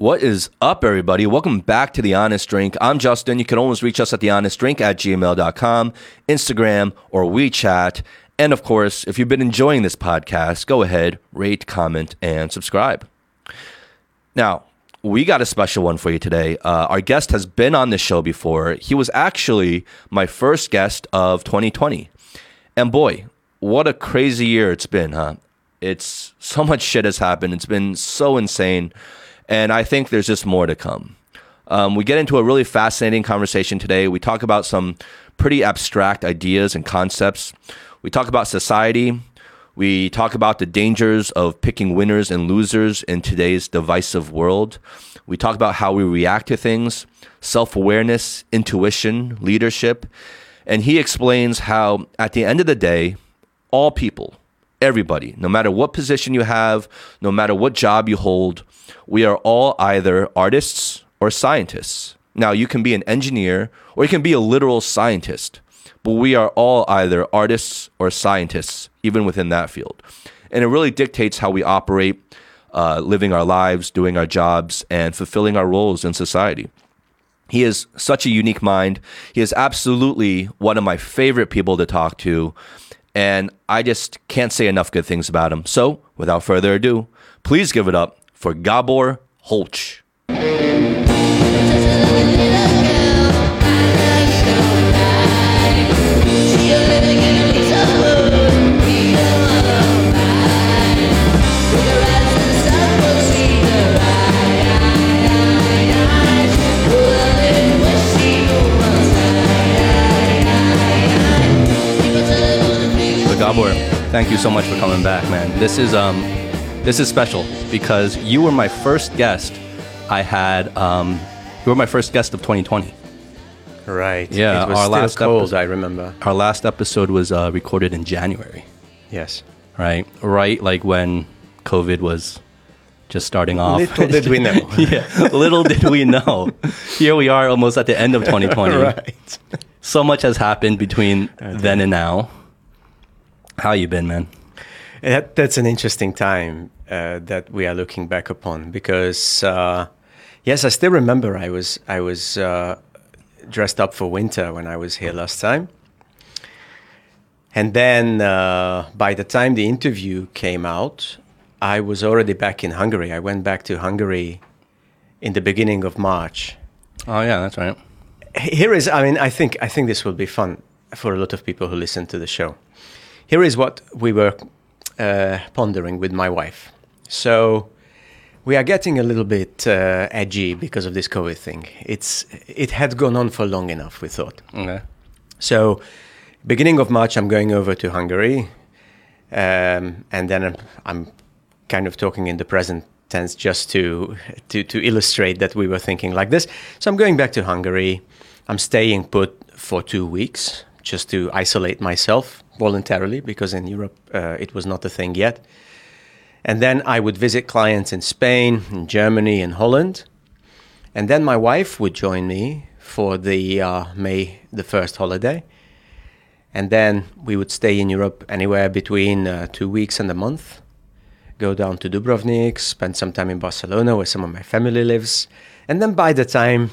What is up, everybody? Welcome back to The Honest Drink. I'm Justin. You can always reach us at thehonestdrink at gmail.com, Instagram, or WeChat. And of course, if you've been enjoying this podcast, go ahead, rate, comment, and subscribe. Now, we got a special one for you today. Uh, our guest has been on this show before. He was actually my first guest of 2020. And boy, what a crazy year it's been, huh? It's so much shit has happened. It's been so insane. And I think there's just more to come. Um, we get into a really fascinating conversation today. We talk about some pretty abstract ideas and concepts. We talk about society. We talk about the dangers of picking winners and losers in today's divisive world. We talk about how we react to things, self awareness, intuition, leadership. And he explains how, at the end of the day, all people, everybody, no matter what position you have, no matter what job you hold, we are all either artists or scientists. Now, you can be an engineer or you can be a literal scientist, but we are all either artists or scientists, even within that field. And it really dictates how we operate, uh, living our lives, doing our jobs, and fulfilling our roles in society. He is such a unique mind. He is absolutely one of my favorite people to talk to. And I just can't say enough good things about him. So, without further ado, please give it up for Gabor Holch. Gabor, thank you so much for coming back, man. This is um, this is special because you were my first guest. I had um, you were my first guest of 2020. Right. Yeah, our last cold, episode- I remember. Our last episode was uh, recorded in January, Yes. right? Right, like when COVID was just starting off. Little did we know. yeah, little did we know. Here we are, almost at the end of 2020. right. So much has happened between then and now. How you been, man? That, that's an interesting time uh, that we are looking back upon because, uh, yes, I still remember I was I was uh, dressed up for winter when I was here last time, and then uh, by the time the interview came out, I was already back in Hungary. I went back to Hungary in the beginning of March. Oh yeah, that's right. here is i mean i think i think this will be fun for a lot of people who listen to the show here is what we were uh, pondering with my wife so we are getting a little bit uh, edgy because of this covid thing it's it had gone on for long enough we thought Okay. so beginning of march i'm going over to hungary um, and then I'm, I'm kind of talking in the present tense just to, to to illustrate that we were thinking like this. So I'm going back to Hungary. I'm staying put for two weeks just to isolate myself voluntarily because in Europe uh, it was not a thing yet. And then I would visit clients in Spain, in Germany, in Holland. And then my wife would join me for the uh, May the first holiday. And then we would stay in Europe anywhere between uh, two weeks and a month. Go down to Dubrovnik, spend some time in Barcelona where some of my family lives. And then by the time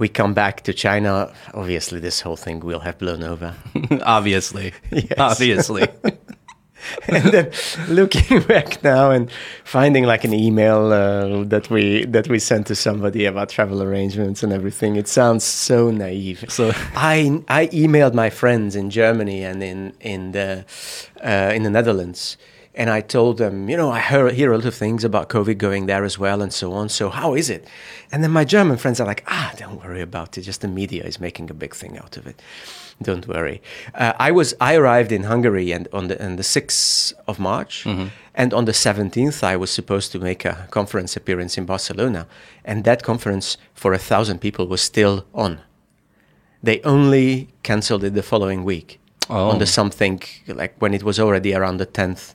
we come back to China, obviously this whole thing will have blown over. Obviously. Obviously. and then looking back now and finding like an email uh, that we that we sent to somebody about travel arrangements and everything it sounds so naive So- i i emailed my friends in germany and in in the uh, in the netherlands and I told them, you know, I hear, hear a lot of things about COVID going there as well and so on. So how is it? And then my German friends are like, ah, don't worry about it. Just the media is making a big thing out of it. Don't worry. Uh, I was I arrived in Hungary and on the on the sixth of March, and on the seventeenth I was supposed to make a conference appearance in Barcelona, and that conference for a thousand people was still on. They only cancelled it the following week Oh. on the something like when it was already around the tenth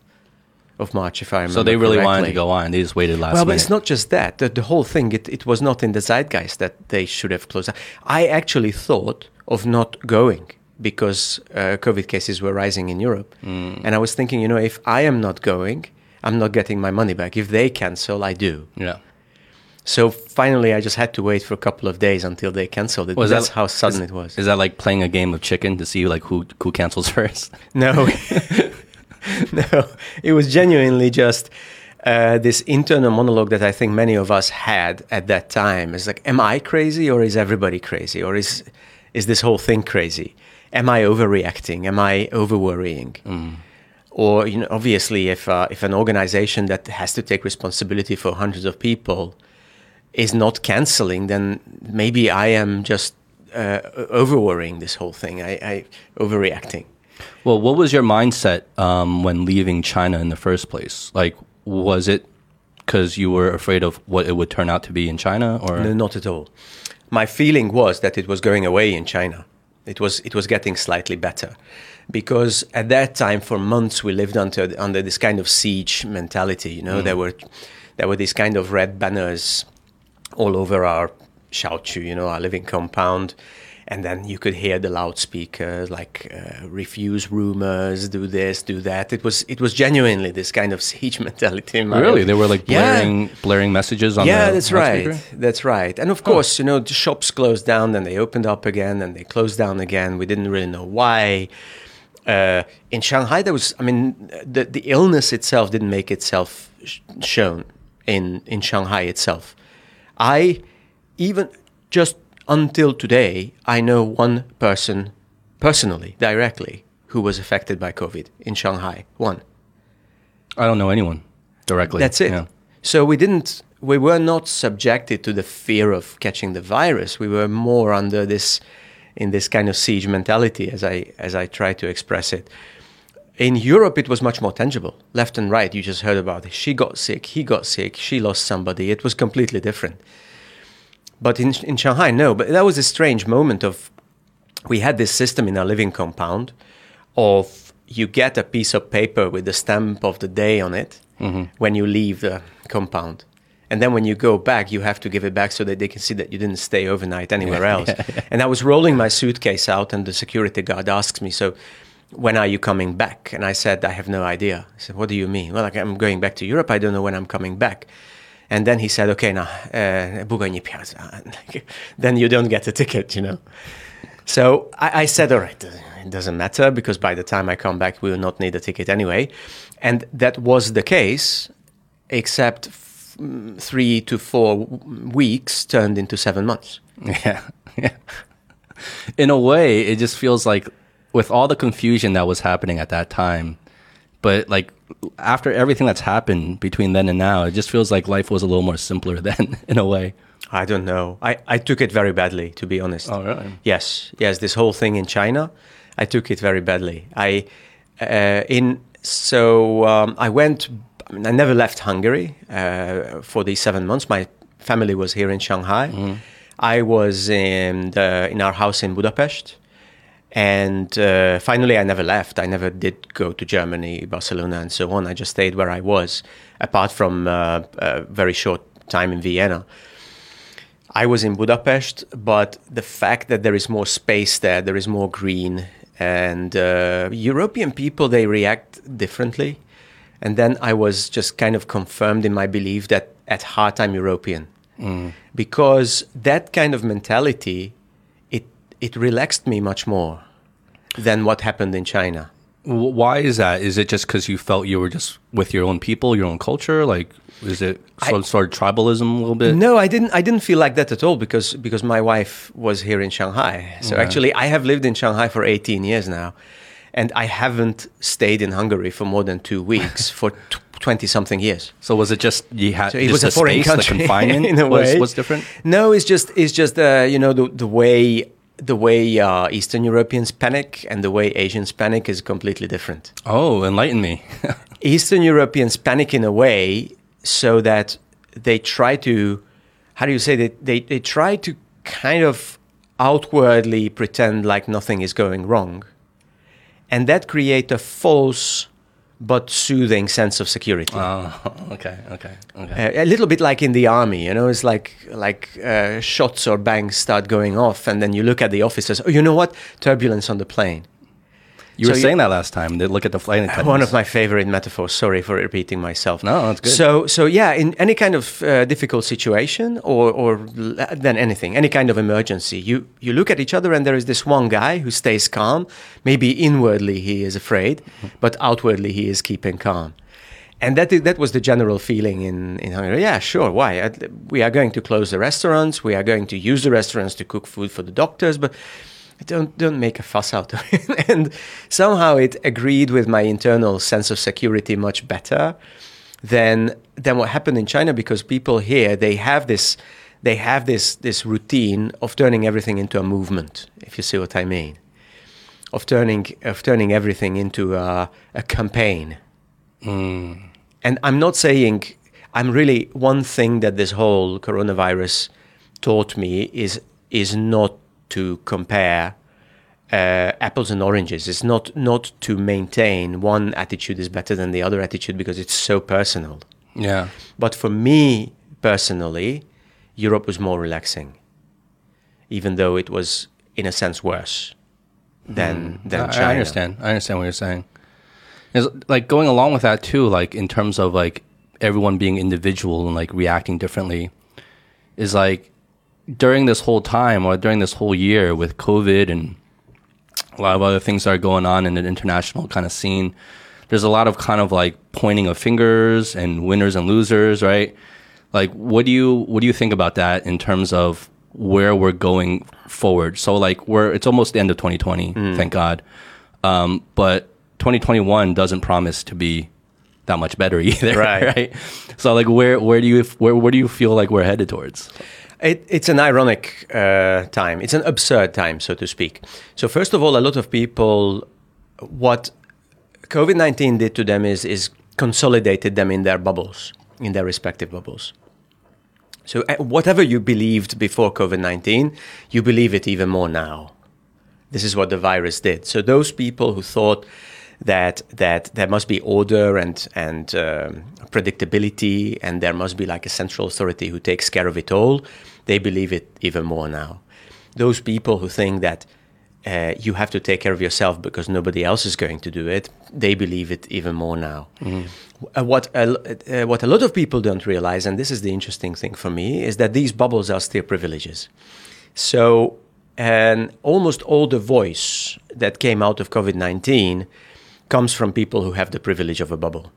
of March, if I remember. So they really wanted to go on. They just waited last Well, but minute. it's not just that. The, the whole thing, it, it was not in the zeitgeist that they should have closed. I actually thought of not going because uh, COVID cases were rising in Europe. Mm. And I was thinking, you know, if I am not going, I'm not getting my money back. If they cancel, I do. yeah. So finally, I just had to wait for a couple of days until they canceled it. Was That's that- how sudden is- it was. Is that like playing a game of chicken to see like who who cancels first? No, no, it was genuinely just uh, this internal monologue that I think many of us had at that time. It's like, am I crazy or is everybody crazy or is is this whole thing crazy? Am I overreacting? Am I over worrying? Or you know, obviously, if uh, if an organization that has to take responsibility for hundreds of people is not canceling, then maybe I am just uh, over worrying this whole thing. I, I overreacting. Well, what was your mindset um, when leaving China in the first place? Like, was it because you were afraid of what it would turn out to be in China, or No, not at all. My feeling was that it was going away in China. It was it was getting slightly better, because at that time, for months, we lived under under this kind of siege mentality. You know, there were there were these kind of red banners all over our Xiaoqu, you know, our living compound. And then you could hear the loudspeakers like uh, refuse rumors, do this, do that. It was it was genuinely this kind of siege mentality. In my really they were like Yeah. blaring blaring messages on yeah, the that's loudspeaker? right. That's right. And of course, you know, the shops closed down, then they opened up again, and they closed down again. We didn't really know why. Uh, in Shanghai, there was, I mean, the, the illness itself didn't make itself sh- shown in, in Shanghai itself. I, even just until today, I know one person personally, directly, who was affected by COVID in Shanghai. One. I don't know anyone directly. That's it. Yeah. So we didn't. We were not subjected to the fear of catching the virus. We were more under this, in this kind of siege mentality, as I as I try to express it. In Europe, it was much more tangible, left and right. You just heard about it. She got sick. He got sick. She lost somebody. It was completely different. But in in Shanghai, no. But that was a strange moment of. We had this system in our living compound, of you get a piece of paper with the stamp of the day on it mm-hmm. when you leave the compound. And then when you go back, you have to give it back so that they can see that you didn't stay overnight anywhere else. And I was rolling my suitcase out, and the security guard asks me, So, when are you coming back? And I said, I have no idea. I said, What do you mean? Well, like, I'm going back to Europe. I don't know when I'm coming back. And then he said, okay, now, uh, Bugonyi Piazza. Then you don't get a ticket, you know. So I, I, said, all right, it doesn't matter because by the time I come back, we will not need a ticket anyway. And that was the case, except f- three to four w- weeks turned into seven months. Yeah. yeah. In a way, it just feels like with all the confusion that was happening at that time, but like after everything that's happened between then and now, it just feels like life was a little more simpler then in a way. I don't know. I, I took it very badly, to be honest. Oh, really? Yes, yes. This whole thing in China, I took it very badly. I uh, in so um, I went. I, never left Hungary uh, for these seven months. My family was here in Shanghai. I was in the, in our house in Budapest, and uh, finally I never left. I never did go to Germany, Barcelona, and so on. I just stayed where I was, apart from uh, a very short time in Vienna. I was in Budapest, but the fact that there is more space there, there is more green, and uh, European people they react differently. And then I was just kind of confirmed in my belief that at heart I'm European, because that kind of mentality, it it relaxed me much more than what happened in China. Why is that? Is it just because you felt you were just with your own people, your own culture? Like, is it sort, of, sort of tribalism a little bit? No, I didn't. I didn't feel like that at all because because my wife was here in Shanghai. So actually, I have lived in Shanghai for 18 years now, and I haven't stayed in Hungary for more than two weeks for 20 something years. So was it just you had So it was a the foreign space, country the confinement in a was, way. was different? No, it's just it's just uh, you know the the way the way uh, Eastern Europeans panic and the way Asians panic is completely different. Oh, enlighten me. Eastern Europeans panic in a way so that they try to, how do you say that? They, they try to kind of outwardly pretend like nothing is going wrong. And that create a false but soothing sense of security. oh, okay, okay, okay. Uh, a little bit like in the army, you know, it's like like uh, shots or bangs start going off, and then you look at the officers. Oh, you know what? Turbulence on the plane. You were So saying that last time. They look at the flight attendants. One of my favorite metaphors. Sorry for repeating myself. No, that's good. So, so yeah, in any kind of uh, difficult situation, or or then anything, any kind of emergency, you you look at each other, and there is this one guy who stays calm. Maybe inwardly he is afraid, but outwardly he is keeping calm. And that that was the general feeling in, in Hungary. Yeah, sure. Why? We are going to close the restaurants. We are going to use the restaurants to cook food for the doctors, but don't don't make a fuss out of it. and somehow it agreed with my internal sense of security much better than than what happened in China because people here they have this they have this this routine of turning everything into a movement. If you see what I mean, of turning of turning everything into a, a campaign. Hmm. And I'm not saying I'm really one thing that this whole coronavirus taught me is is not to compare uh, apples and oranges. It's not not to maintain one attitude is better than the other attitude because it's so personal. Yeah. But for me personally, Europe was more relaxing, even though it was in a sense worse than than Hmm. I, China. I understand. I understand what you're saying. Is like going along with that too, like in terms of like everyone being individual and like reacting differently, is like during this whole time or during this whole year with COVID and a lot of other things that are going on in the international kind of scene, there's a lot of kind of like pointing of fingers and winners and losers, right? Like what do you what do you think about that in terms of where we're going forward? So like we're it's almost the end of 2020, thank God. Um, but 2021 doesn't promise to be that much better either, Right. right? So like where where do you where where do you feel like we're headed towards? It, it's an ironic uh, time. It's an absurd time, so to speak. So first of all, a lot of people, what COVID nineteen did to them is is consolidated them in their bubbles, in their respective bubbles. So uh, whatever you believed before COVID nineteen, you believe it even more now. This is what the virus did. So those people who thought that that there must be order and and um, predictability and there must be like a central authority who takes care of it all, they believe it even more now. Those people who think that uh, you have to take care of yourself because nobody else is going to do it, they believe it even more now. Uh, what a, uh, what a lot of people don't realize, and this is the interesting thing for me, is that these bubbles are still privileges. So, and almost all the voice that came out of COVID 19 comes from people who have the privilege of a bubble.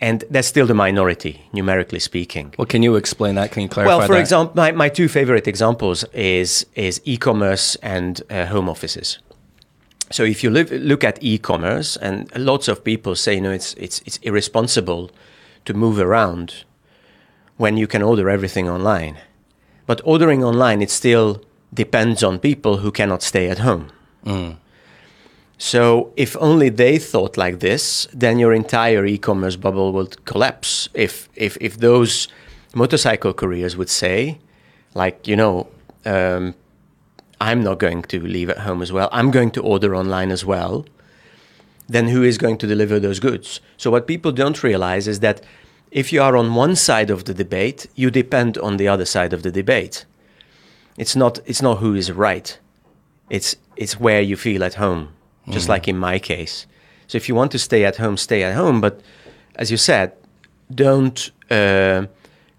And that's still the minority, numerically speaking. Well, can you explain that? Can you clarify Well, for that? example, my, my two favorite examples is is e-commerce and uh, home offices. So if you live, look at e-commerce, and lots of people say, you know, it's it's it's irresponsible to move around when you can order everything online. But ordering online, it still depends on people who cannot stay at home. So if only they thought like this, then your entire e-commerce bubble would collapse. If if if those motorcycle couriers would say, like you know, um, I'm not going to leave at home as well. I'm going to order online as well. Then who is going to deliver those goods? So what people don't realize is that if you are on one side of the debate, you depend on the other side of the debate. It's not it's not who is right. It's it's where you feel at home, just like in my case. So if you want to stay at home, stay at home. But as you said, don't uh,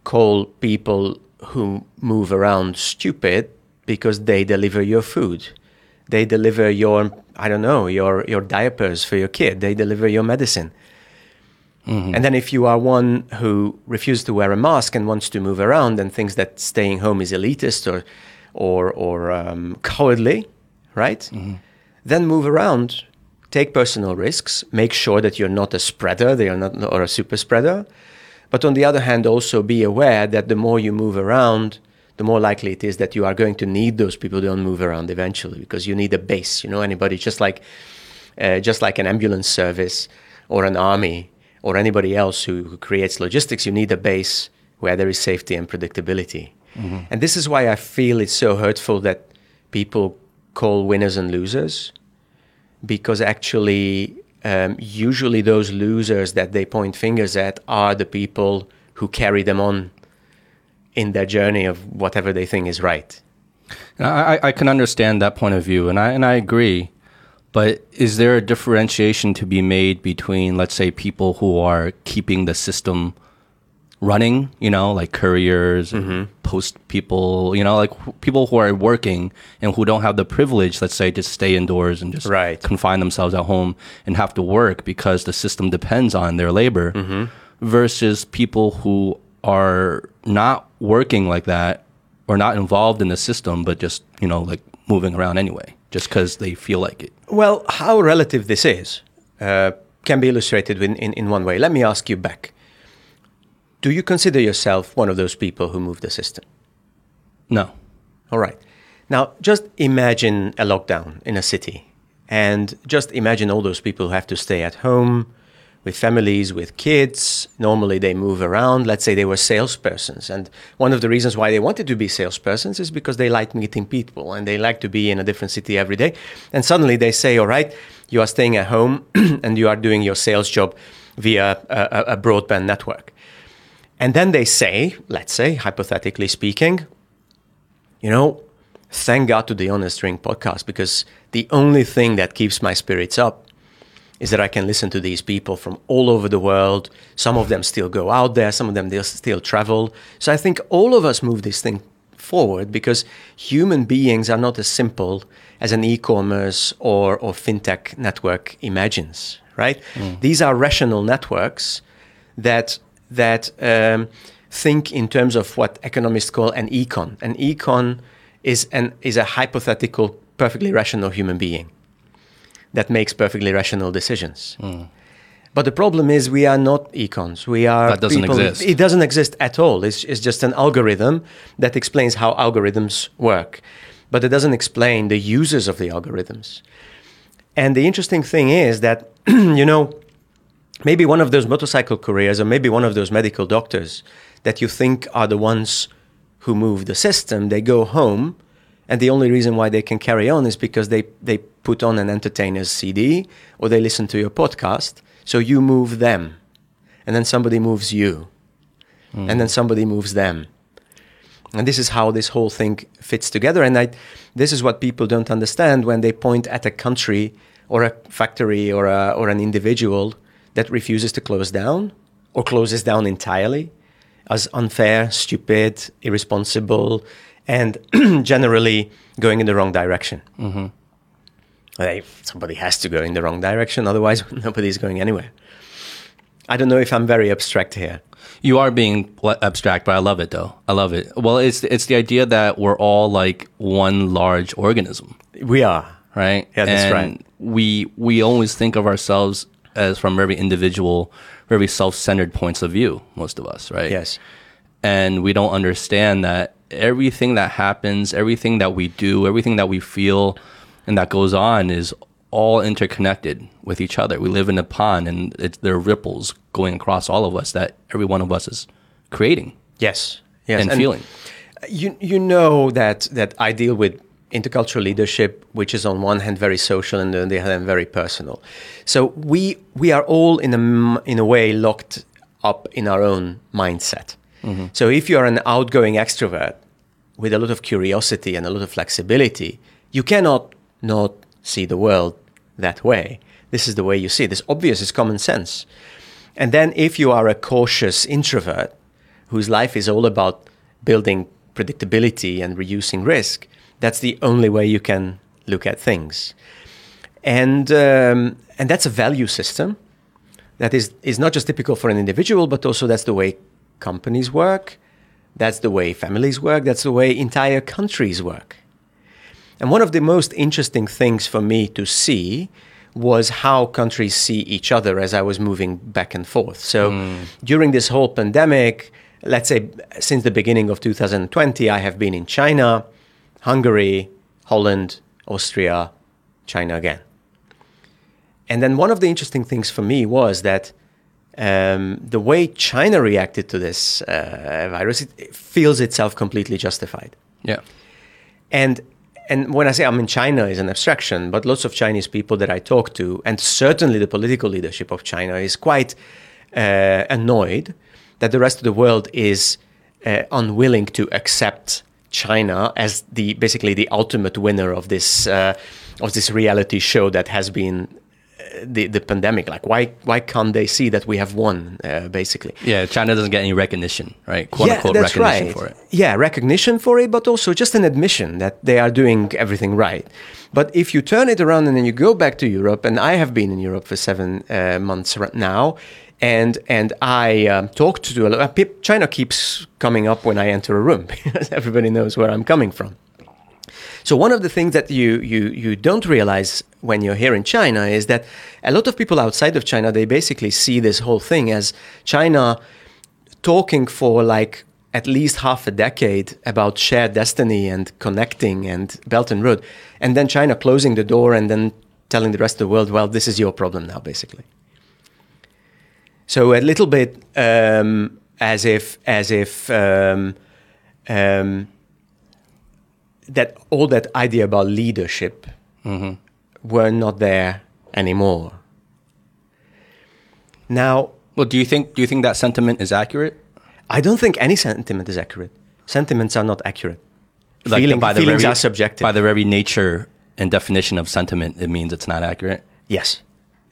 call people who move around stupid because they deliver your food. They deliver your I don't know your your diapers for your kid. They deliver your medicine. And then if you are one who refuses to wear a mask and wants to move around and thinks that staying home is elitist or or or um, cowardly, right? Then move around, take personal risks, make sure that you're not a spreader, they are not or a super spreader. But on the other hand, also be aware that the more you move around, the more likely it is that you are going to need those people who don't move around eventually because you need a base. You know, anybody just like uh, just like an ambulance service or an army or anybody else who, who creates logistics, you need a base where there is safety and predictability. And this is why I feel it's so hurtful that people call winners and losers, because actually, um, usually those losers that they point fingers at are the people who carry them on in their journey of whatever they think is right. I, I- can understand that point of view, and I and I agree. But is there a differentiation to be made between, let's say, people who are keeping the system running, you know, like couriers, post people, you know, like wh- people who are working and who don't have the privilege, let's say, to stay indoors and just Right. confine themselves at home and have to work because the system depends on their labor, versus people who are not working like that or not involved in the system, but just, you know, like moving around anyway, just because they feel like it. Well, how relative this is uh, can be illustrated in, in, in one way. Let me ask you back. Do you consider yourself one of those people who move the system? No. All right. Now, just imagine a lockdown in a city and just imagine all those people who have to stay at home with families, with kids. Normally they move around. Let's say they were salespersons. And one of the reasons why they wanted to be salespersons is because they like meeting people and they like to be in a different city every day. And suddenly they say, all right, you are staying at home and you are doing your sales job via a, a, a broadband network. And then they say, let's say, hypothetically speaking, you know, thank God to the Honest Drink podcast because the only thing that keeps my spirits up is that I can listen to these people from all over the world. Some of them still go out there, some of them they still travel. So I think all of us move this thing forward because human beings are not as simple as an e-commerce or, or fintech network imagines, right? Hmm. These are rational networks that that um, think in terms of what economists call an econ. An econ is an is a hypothetical, perfectly rational human being that makes perfectly rational decisions. But the problem is we are not econs. We are That doesn't people- exist. It doesn't exist at all. It's, it's just an algorithm that explains how algorithms work, but it doesn't explain the users of the algorithms. And the interesting thing is that you know maybe one of those motorcycle couriers or maybe one of those medical doctors that you think are the ones who move the system, they go home and the only reason why they can carry on is because they, they put on an entertainer's CD or they listen to your podcast. So you move them. And then somebody moves you. Hmm. And then somebody moves them. And this is how this whole thing fits together. And I, this is what people don't understand when they point at a country or a factory or, a, or an individual that refuses to close down or closes down entirely as unfair, stupid, irresponsible, and generally going in the wrong direction. Mm-hmm. They- somebody has to go in the wrong direction, otherwise, nobody's going anywhere. I don't know if I'm very abstract here. You are being abstract, but I love it though. I love it. Well, it's it's the idea that we're all like one large organism, We are. right? Yeah, that's and right. We we always think of ourselves as from very individual, very self-centered points of view. Most of us, right? Yes. and we don't understand that everything that happens, everything that we do, everything that we feel, and that goes on is all interconnected with each other. We live in a pond, and it's, there are ripples going across all of us that every one of us is creating Yes. Yes. and, feeling. You you know that that I deal with intercultural leadership, which is on one hand very social and on the other hand very personal. So we we are all in a in a way locked up in our own mindset. Mm-hmm. So if you are an outgoing extrovert with a lot of curiosity and a lot of flexibility, you cannot not see the world that way. This is the way you see it. It's obvious. It's common sense. And then if you are a cautious introvert whose life is all about building predictability and reducing risk, that's the only way you can look at things. And, um, and that's a value system that is, is not just typical for an individual, but also that's the way companies work, that's the way families work, that's the way entire countries work. And one of the most interesting things for me to see was how countries see each other as I was moving back and forth. So during this whole pandemic, let's say since the beginning of 2020, I have been in China, Hungary, Holland, Austria, China again. And then one of the interesting things for me was that um, the way China reacted to this uh, virus, it, it feels itself completely justified. Yeah. And and when I say I'm in China is an abstraction, but lots of Chinese people that I talk to, and certainly the political leadership of China, is quite uh, annoyed that the rest of the world is uh, unwilling to accept China as the basically the ultimate winner of this uh, of this reality show that has been uh, the the pandemic. Like, why why can't they see that we have won? Uh, basically, Yeah, China doesn't get any recognition, right? Quote yeah, unquote that's recognition right. for it. Yeah, recognition for it, but also just an admission that they are doing everything right. But if you turn it around and then you go back to Europe, and I have been in Europe for seven uh, months right now, and and I um, talked to a lot. China keeps coming up when I enter a room because everybody knows where I'm coming from. So one of the things that you, you, you don't realize when you're here in China is that a lot of people outside of China they basically see this whole thing as China talking for like at least half a decade about shared destiny and connecting and Belt and Road, and then China closing the door and then telling the rest of the world, well, this is your problem now, basically. So a little bit um, as if as if um, um, that all that idea about leadership were not there anymore. Now, Well, do you think do you think that sentiment is accurate? I don't think any sentiment is accurate. Sentiments are not accurate. Like, Feeling- feelings very, are subjective. By the very nature and definition of sentiment, it means it's not accurate. Yes,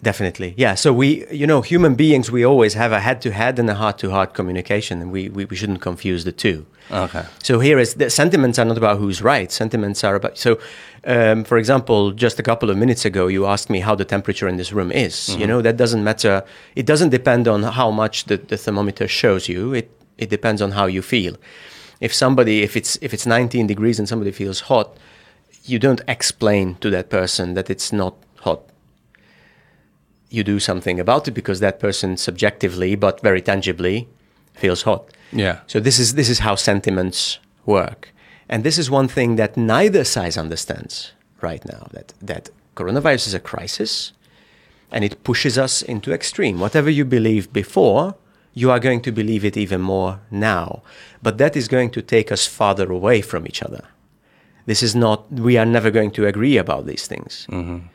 definitely. Yeah. So we, you know, human beings, we always have a head-to-head and a heart-to-heart communication, and we, we, we shouldn't confuse the two. Okay. So here is the sentiments are not about who's right. Sentiments are about. So, um, for example, just a couple of minutes ago, you asked me how the temperature in this room is. You know, that doesn't matter. It doesn't depend on how much the, the thermometer shows you. It it depends on how you feel. If somebody, if it's if it's 19 degrees and somebody feels hot, you don't explain to that person that it's not. You do something about it because that person subjectively, but very tangibly, feels hot. Yeah. So this is this is how sentiments work, and this is one thing that neither side understands right now. That that coronavirus is a crisis, and it pushes us into extreme. Whatever you believe before, you are going to believe it even more now. But that is going to take us farther away from each other. This is not. We are never going to agree about these things. Mm-hmm.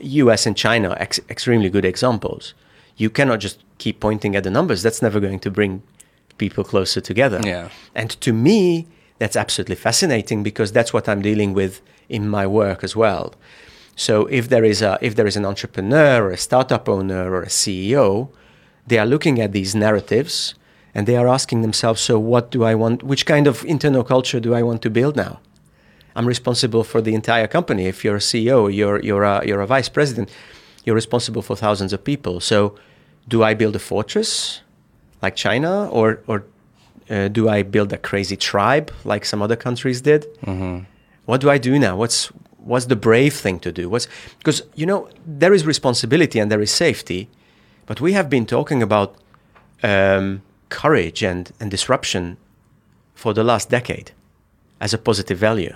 U.S. and China are ex- extremely good examples. You cannot just keep pointing at the numbers. That's never going to bring people closer together. Yeah. And to me, that's absolutely fascinating because that's what I'm dealing with in my work as well. So if there is a if there is an entrepreneur or a startup owner or a CEO, they are looking at these narratives and they are asking themselves, so what do I want? Which kind of internal culture do I want to build now? I'm responsible for the entire company. If you're a CEO, you're you're a you're a vice president, you're responsible for thousands of people. So, do I build a fortress like China, or or uh, do I build a crazy tribe like some other countries did? What do I do now? What's what's the brave thing to do? What's because you know there is responsibility and there is safety, but we have been talking about um, courage and and disruption for the last decade as a positive value.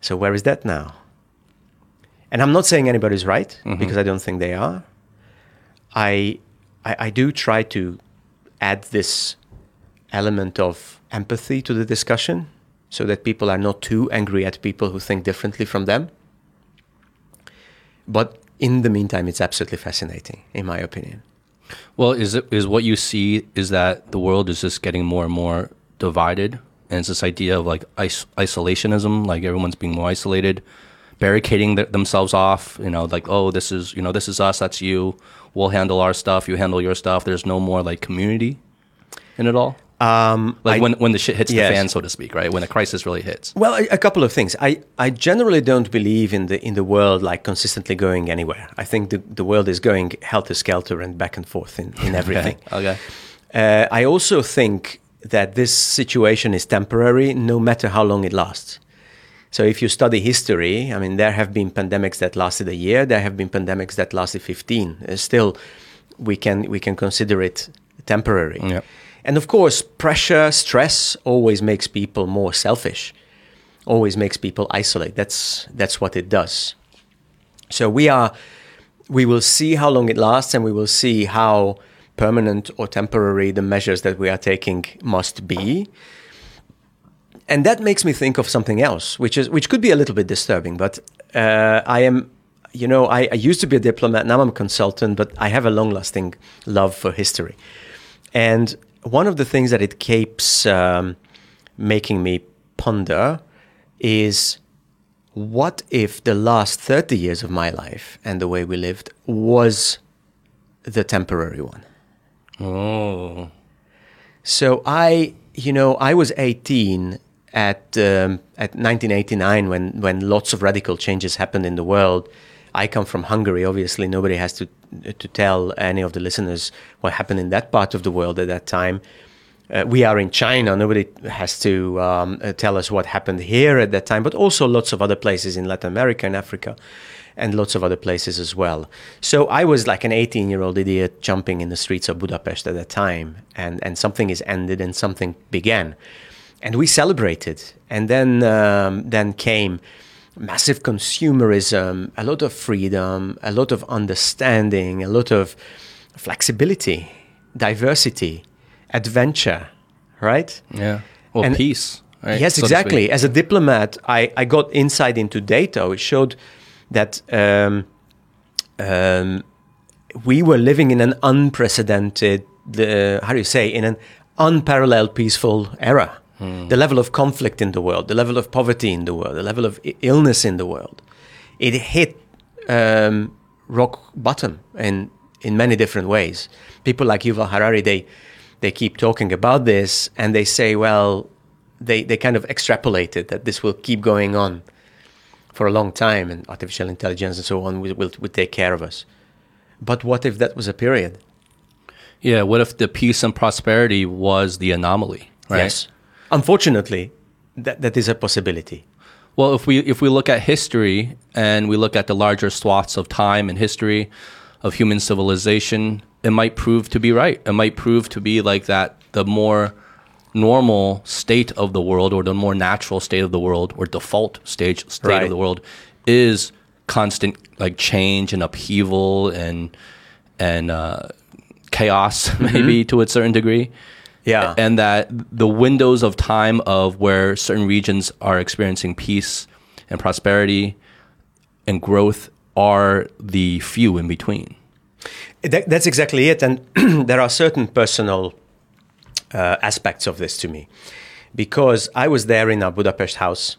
So where is that now? And I'm not saying anybody's right mm-hmm. because I don't think they are. I, I I do try to add this element of empathy to the discussion so that people are not too angry at people who think differently from them. But in the meantime, it's absolutely fascinating, in my opinion. Well, is it is what you see is that the world is just getting more and more divided, and it's this idea of like is- isolationism, like everyone's being more isolated, barricading th- themselves off. You know, like oh, this is you know this is us, that's you. We'll handle our stuff, you handle your stuff. There's no more like community in it all. Um, Like I- when when the shit hits Yes. the fan, so to speak, right? When a crisis really hits. Well, a, a couple of things. I, I generally don't believe in the in the world like consistently going anywhere. I think the, the world is going helter skelter and back and forth in, in everything. Okay. Uh, I also think that this situation is temporary, no matter how long it lasts. So if you study history, I mean, there have been pandemics that lasted a year. There have been pandemics that lasted 15. Uh, still, we can we can consider it temporary. And of course, pressure, stress always makes people more selfish. Always makes people isolate. That's that's what it does. So we are we will see how long it lasts and we will see how permanent or temporary the measures that we are taking must be. And that makes me think of something else, which is which could be a little bit disturbing. But uh, I am, you know, I, I used to be a diplomat. Now I'm a consultant, but I have a long-lasting love for history. And one of the things that it keeps um, making me ponder is what if the last 30 years of my life and the way we lived was the temporary one? Oh. So I, you know, I was 18 at um, at 1989 when when lots of radical changes happened in the world. I come from Hungary. Obviously, nobody has to to tell any of the listeners what happened in that part of the world at that time. Uh, we are in China. Nobody has to um, uh, tell us what happened here at that time, but also lots of other places in Latin America and Africa, and lots of other places as well. So I was like an 18-year-old idiot jumping in the streets of Budapest at that time, and and something is ended and something began, and we celebrated. And then um, then came massive consumerism, a lot of freedom, a lot of understanding, a lot of flexibility, diversity, adventure, right? Yeah. Well, And- peace. Right? Yes, so exactly. As a diplomat, I, I got insight into data which showed that um, um, we were living in an unprecedented, uh, how do you say, in an unparalleled peaceful era. The level of conflict in the world, the level of poverty in the world, the level of illness in the world, it hit um, rock bottom in in many different ways. People like Yuval Harari, they they keep talking about this and they say, well, they they kind of extrapolated that this will keep going on for a long time, and artificial intelligence and so on will will, will take care of us. But what if that was a period? Yeah. What if the peace and prosperity was the anomaly? Right. Yes. Unfortunately, that, that is a possibility. Well, if we if we look at history and we look at the larger swaths of time and history of human civilization, it might prove to be right. It might prove to be like that the more normal state of the world or the more natural state of the world or default stage state Right. of the world is constant like change and upheaval and and uh, chaos maybe to a certain degree Yeah. and that the windows of time of where certain regions are experiencing peace and prosperity and growth are the few in between. That, that's exactly it. And there are certain personal uh, aspects of this to me. Because I was there in our Budapest house,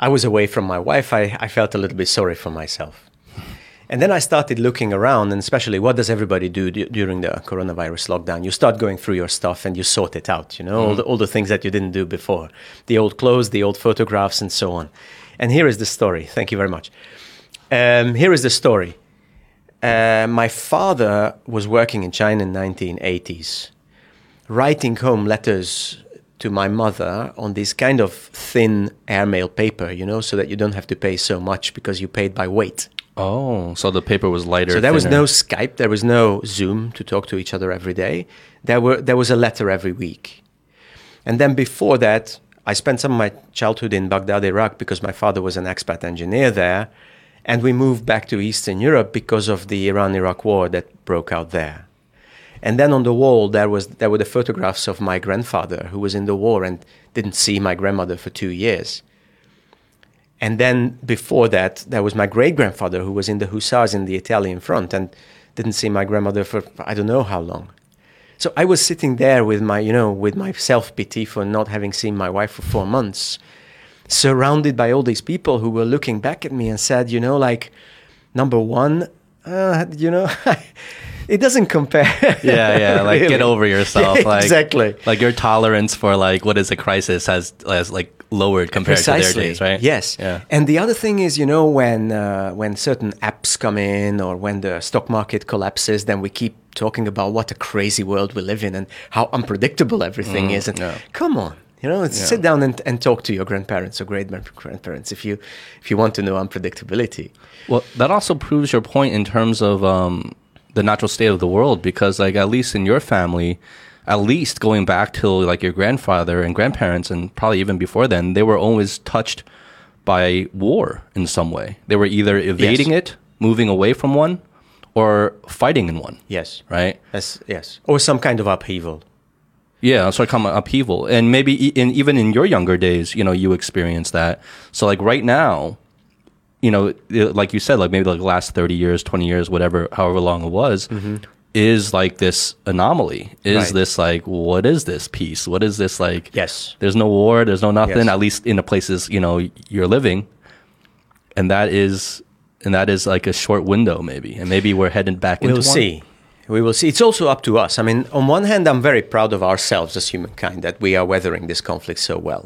I was away from my wife, I, I felt a little bit sorry for myself. And then I started looking around, and especially what does everybody do d- during the coronavirus lockdown? You start going through your stuff and you sort it out, you know, all, the, all the things that you didn't do before the old clothes, the old photographs, and so on. And here is the story. Thank you very much. Um, here is the story. Uh, my father was working in China in 1980s, writing home letters to my mother on this kind of thin airmail paper, you know, so that you don't have to pay so much because you paid by weight. Oh, so the paper was lighter. So there was no Skype, there was no Zoom to talk to each other every day. There were there was a letter every week. And then before that, I spent some of my childhood in Baghdad, Iraq, because my father was an expat engineer there. And we moved back to Eastern Europe because of the Iran-Iraq war that broke out there. And then on the wall there was there were the photographs of my grandfather who was in the war and didn't see my grandmother for two years. And then before that, there was my great grandfather who was in the Hussars in the Italian front and didn't see my grandmother for I don't know how long. So I was sitting there with my, you know, with my self pity for not having seen my wife for four months, surrounded by all these people who were looking back at me and said, you know, like, number one, uh, you know, it doesn't compare. Yeah, yeah. Like get over yourself. Yeah, like, exactly. Like your tolerance for like what is a crisis has has like lowered compared to their days, right? Yes. Yeah. And the other thing is, you know, when uh, when certain apps come in or when the stock market collapses, then we keep talking about what a crazy world we live in and how unpredictable everything is. And Mm, yeah. come on, you know, sit down and, and talk to your grandparents or great grandparents if you if you want to know unpredictability. Well, that also proves your point in terms of um, the natural state of the world, because like at least in your family, at least going back to like your grandfather and grandparents, and probably even before then, they were always touched by war in some way. They were either evading Yes. it, moving away from one, or fighting in one. Yes. Right? Yes. Yes. Or some kind of upheaval. Yeah, of come upheaval, and maybe in even in your younger days, you know, you experienced that. So like right now, you know, like you said, like maybe like the last thirty years, twenty years, whatever, however long it was, is like this anomaly. Is Mm-hmm. Right. this like what is this peace? What is this like? Yes. There's no war. There's no nothing. Yes. At least in the places you know you're living. and that is and that is like a short window maybe, and maybe we're heading back into We'll one. see. We will see. It's also up to us. I mean, on one hand, I'm very proud of ourselves as humankind that we are weathering this conflict so well,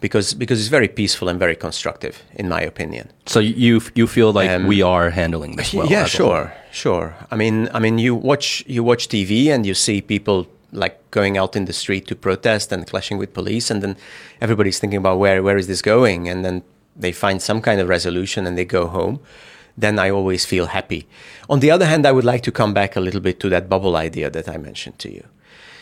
because because it's very peaceful and very constructive, in my opinion. So you you feel like Um, we are handling this well? yeah, sure, sure. I mean, I mean, you watch you watch TV and you see people like going out in the street to protest and clashing with police, and then everybody's thinking about where where is this going, and then they find some kind of resolution and they go home. Then I always feel happy. On the other hand, I would like to come back a little bit to that bubble idea that I mentioned to you.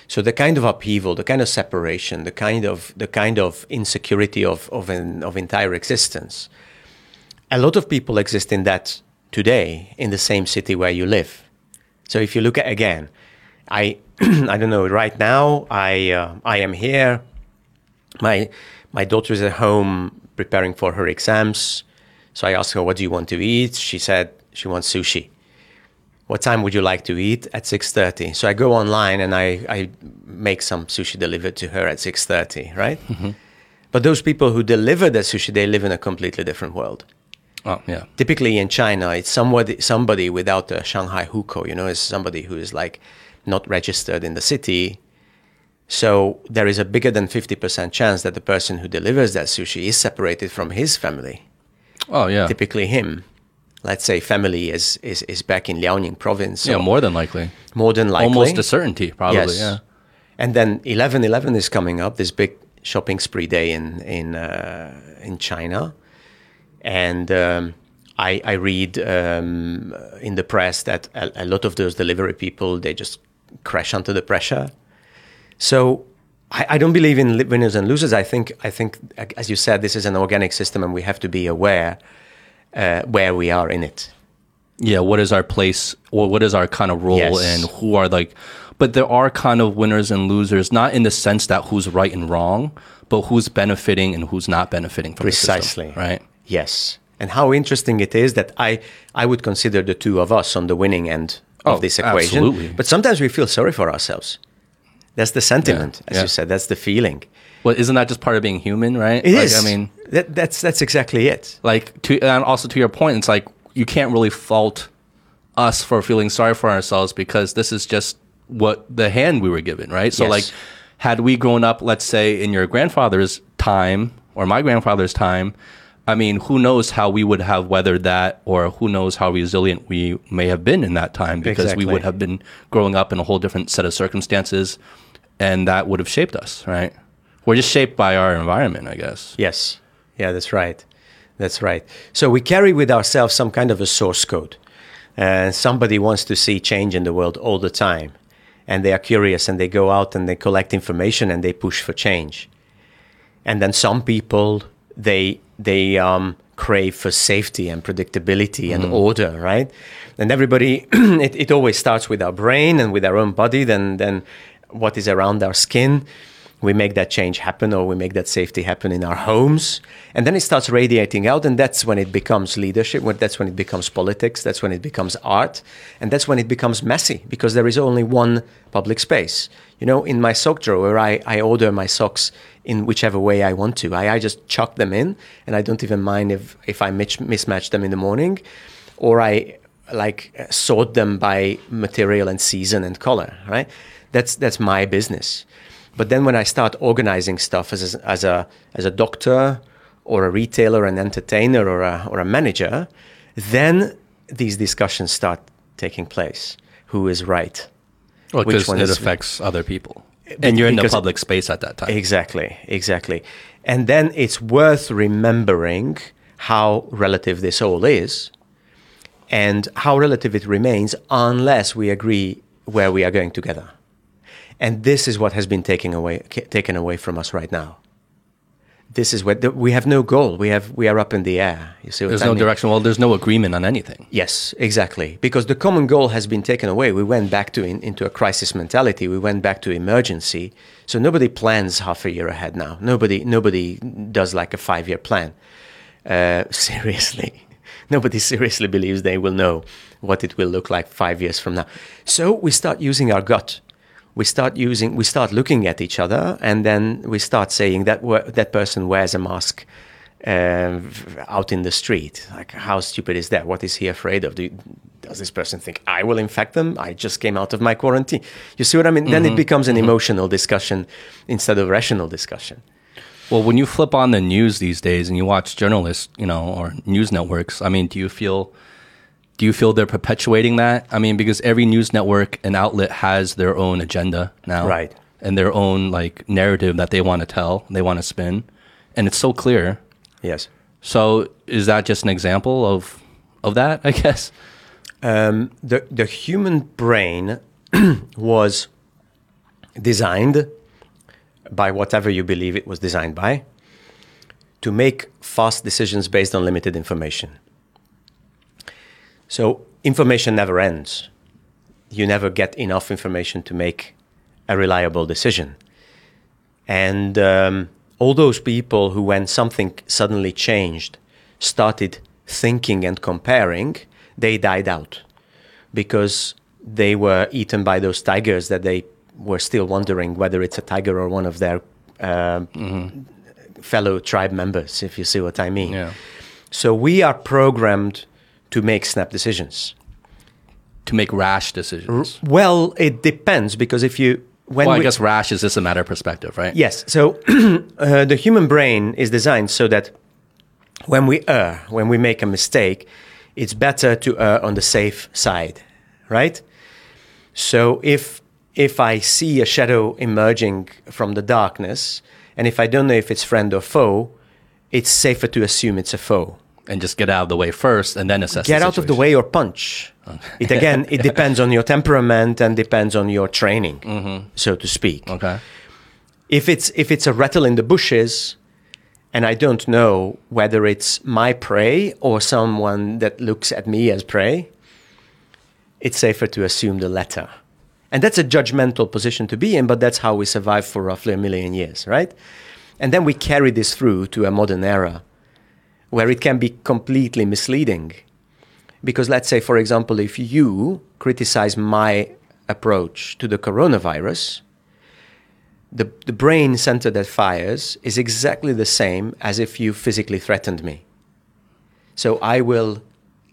So the kind of upheaval, the kind of separation, the kind of the kind of insecurity of of, an, of entire existence a lot of people exist in that today in the same city where you live. So if you look at again, I I don't know. Right now, I uh, I am here. My my daughter is at home preparing for her exams. So I asked her, "What do you want to eat?" She said she wants sushi. What time would you like to eat? At six thirty. So I go online and I, I make some sushi delivered to her at six thirty. Right. Mm-hmm. But those people who deliver the sushi, they live in a completely different world Oh yeah. typically in China, it's somebody somebody without a Shanghai hukou. You know, it's somebody who is like not registered in the city. So there is a bigger than fifty percent chance that the person who delivers that sushi is separated from his family. Oh yeah. Typically, him. Let's say family is is, is back in Liaoning province. Yeah, more than likely. more than likely, Almost a certainty, probably. Yes. Yeah. And then 11/11 is coming up. This big shopping spree day in in uh, in China, and um, I, I read um, in the press that a, a lot of those delivery people they just crash under the pressure. So I, I don't believe in winners and losers. I think I think as you said, this is an organic system, and we have to be aware uh, where we are in it. yeah, what is our place or what is our kind of role Yes. and who are like but there are kind of winners and losers, not in the sense that who's right and wrong, but who's benefiting and who's not benefiting from system, Precisely. right? Yes. And how interesting it is that I, I would consider the two of us on the winning end Oh, of this equation. absolutely. But sometimes we feel sorry for ourselves. That's the sentiment, Yeah, as yeah. you said. That's the feeling. Well, isn't that just part of being human, right? It like, is. I mean, that, that's that's exactly it. like to and also to your point, it's like you can't really fault us for feeling sorry for ourselves because this is just what the hand we were given, right? So Yes. like had we grown up, let's say in your grandfather's time or my grandfather's time, I mean, who knows how we would have weathered that or who knows how resilient we may have been in that time because Exactly. we would have been growing up in a whole different set of circumstances and that would have shaped us, right? We're just shaped by our environment, I guess. Yes. Yeah, that's right. That's right. So we carry with ourselves some kind of a source code. And somebody wants to see change in the world all the time. And they are curious and they go out and they collect information and they push for change. And then some people they they um, crave for safety and predictability and order, right? And everybody it, it always starts with our brain and with our own body, then then what is around our skin. We make that change happen or we make that safety happen in our homes. And then it starts radiating out, and that's when it becomes leadership, that's when it becomes politics, that's when it becomes art, and that's when it becomes messy because there is only one public space. You know, in my sock drawer, I, I order my socks in whichever way I want to. I, I just chuck them in, and I don't even mind if, if I mismatch them in the morning, or I like sort them by material and season and color. Right? That's that's my business. But then when I start organizing stuff as a, as a as a doctor or a retailer, an entertainer, or a or a manager, then these discussions start taking place. Who is right? Well, Which one it affects other people. And you're in the public space at that time. Exactly, exactly. And then it's worth remembering how relative this all is and how relative it remains unless we agree where we are going together. And this is what has been taken away, taken away from us right now. This is what we have no goal. We have we are up in the air. You see what There's I no mean? direction. Well, there's no agreement on anything. Yes, exactly. Because the common goal has been taken away. We went back to in, into a crisis mentality. We went back to emergency. So nobody plans half a year ahead now. Nobody nobody does like a five year plan. Uh, seriously, nobody seriously believes they will know what it will look like five years from now. So we start using our gut. We start using. We start looking at each other, and then we start saying that that person wears a mask uh, out in the street. Like, how stupid is that? What is he afraid of? Do you, does this person think I will infect them? I just came out of my quarantine. You see what I mean? Then it becomes an emotional discussion instead of rational discussion. Well, when you flip on the news these days and you watch journalists, you know, or news networks, I mean, do you feel do you feel they're perpetuating that? I mean, because every news network and outlet has their own agenda now. Right. And their own like narrative that they want to tell, they want to spin. And it's so clear. Yes. So is that just an example of of that, I guess? Um, the the human brain was designed by whatever you believe it was designed by to make fast decisions based on limited information. So information never ends. You never get enough information to make a reliable decision. And um, all those people who, when something suddenly changed, started thinking and comparing, they died out because they were eaten by those tigers that they were still wondering whether it's a tiger or one of their uh, fellow tribe members, if you see what I mean. Yeah. So we are programmed to make snap decisions. To make rash decisions. Well, it depends because if you when well, I we- guess rash is just a matter of perspective, right? Yes. So uh, the human brain is designed so that when we err, when we make a mistake, it's better to err on the safe side, right? So if if I see a shadow emerging from the darkness, and if I don't know if it's friend or foe, it's safer to assume it's a foe. And just get out of the way first and then assess Get the out of the way or punch. It again, it depends on your temperament and depends on your training, mm-hmm. so to speak. Okay. if it's if it's a rattle in the bushes and i don't know whether it's my prey or someone that looks at me as prey it's safer to assume the latter and that's a judgmental position to be in but that's how we survived for roughly a million years right and then we carry this through to a modern era where it can be completely misleading because let's say for example if you criticize my approach to the coronavirus the, the brain center that fires is exactly the same as if you physically threatened me. So I will,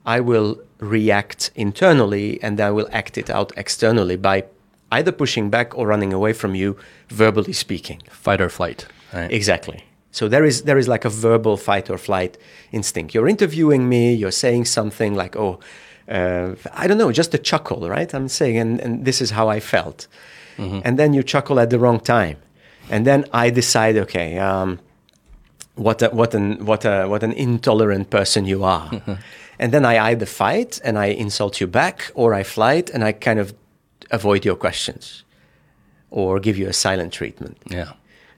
I will react internally and I will act it out externally by either pushing back or running away from you, verbally speaking. Fight or flight. Right. Exactly. So there is there is like a verbal fight or flight instinct. You're interviewing me. You're saying something like, "Oh, uh, I don't know," just a chuckle, right? I'm saying, and, and this is how I felt. And then you chuckle at the wrong time, and then I decide, okay, um, what a, what an what a what an intolerant person you are. and then I either fight and I insult you back, or I flight and I kind of avoid your questions, or give you a silent treatment. yeah.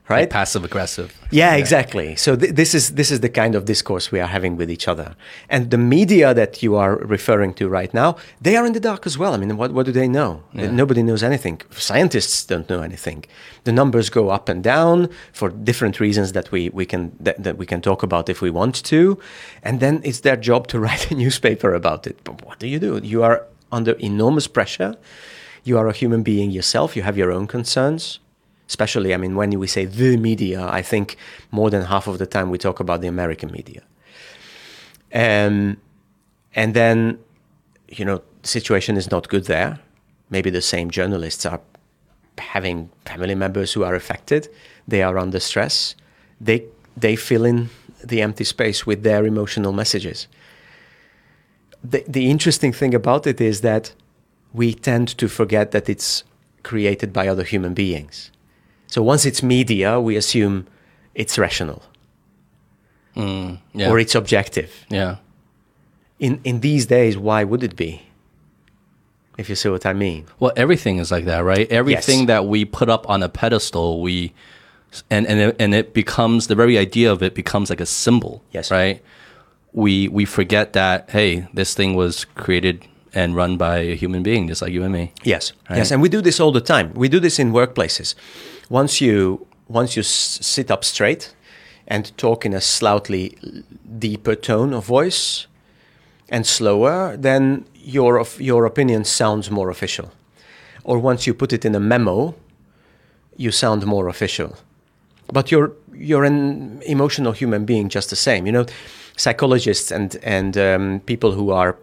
Right? Like passive aggressive. Yeah, exactly. So th- this is this is the kind of discourse we are having with each other, and the media that you are referring to right now, they are in the dark as well. I mean, what what do they know? Nobody knows anything. Scientists don't know anything. The numbers go up and down for different reasons that we we can that, that we can talk about if we want to, and then it's their job to write a newspaper about it. But what do you do? You are under enormous pressure. You are a human being yourself. You have your own concerns especially i mean when we say the media i think more than half of the time we talk about the american media. Um, and then you know the situation is not good there. Maybe the same journalists are having family members who are affected. They are under stress. They they fill in the empty space with their emotional messages. The, the interesting thing about it is that we tend to forget that it's created by other human beings so once it's media, we assume it's rational mm, Yeah. or it's objective. yeah. In in these days, why would it be? If you see what I mean. Well, everything is like that, right? Everything that we put up on a pedestal, we and and it, and it becomes the very idea of it becomes like a symbol. Yes. Right. We we forget that hey, this thing was created and run by a human being, just like you and me. Yes, yes, and we do this all the time. We do this in workplaces. Once you once you sit up straight and talk in a slightly deeper tone of voice and slower, then your your opinion sounds more official. Or once you put it in a memo, you sound more official. but you're you're an emotional human being just the same. You know, psychologists and and um, people who are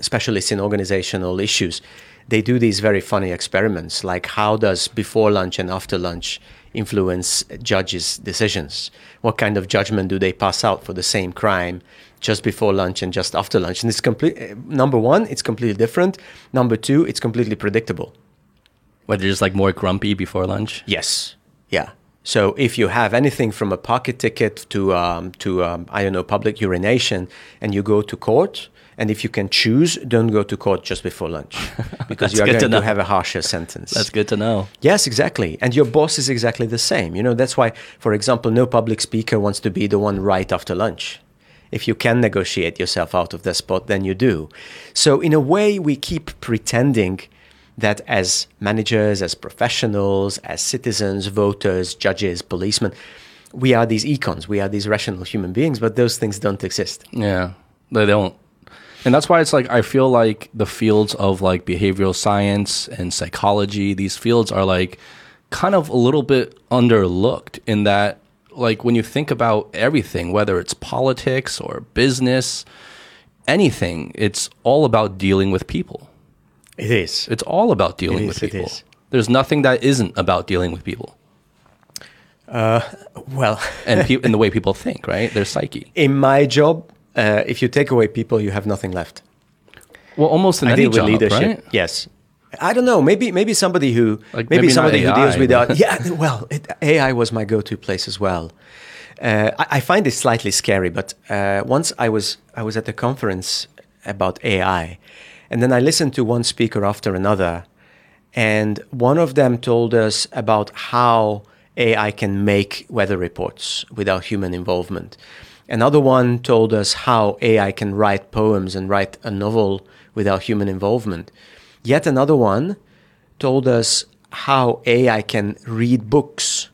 specialists in organizational issues, they do these very funny experiments, like how does before lunch and after lunch influence judges' decisions? What kind of judgment do they pass out for the same crime just before lunch and just after lunch? And it's complete. Number one, it's completely different. Number two, it's completely predictable. Whether just like more grumpy before lunch? Yes. Yeah. So if you have anything from a pocket ticket to um, to um, I don't know public urination, and you go to court, and if you can choose, don't go to court just before lunch because you are going to, to, have a harsher sentence. That's good to know. Yes, exactly. And your boss is exactly the same. You know, that's why, for example, no public speaker wants to be the one right after lunch. If you can negotiate yourself out of the spot, then you do. So, in a way, we keep pretending that as managers, as professionals, as citizens, voters, judges, policemen, we are these econs, we are these rational human beings, but those things don't exist. Yeah, they don't. And that's why it's like I feel like the fields of like behavioral science and psychology, these fields are like kind of a little bit underlooked in that like when you think about everything, whether it's politics or business, anything, it's all about dealing with people. It is. It's all about dealing with people. There's nothing that isn't about dealing with people. Uh, well, and pe- in the way people think, right? Their psyche. In my job, uh, if you take away people, you have nothing left. Well, almost in I any deal job, with leadership. Right? Yes. I don't know. Maybe maybe somebody who like maybe, maybe somebody AI, who deals with that. Yeah. Well, it, AI was my go-to place as well. Uh, I, I, find this slightly scary, but uh, once I was I was at a conference about AI, and then I listened to one speaker after another, and one of them told us about how AI can make weather reports without human involvement. Another one told us how AI can write poems and write a novel without human involvement. Yet another one told us how AI can read books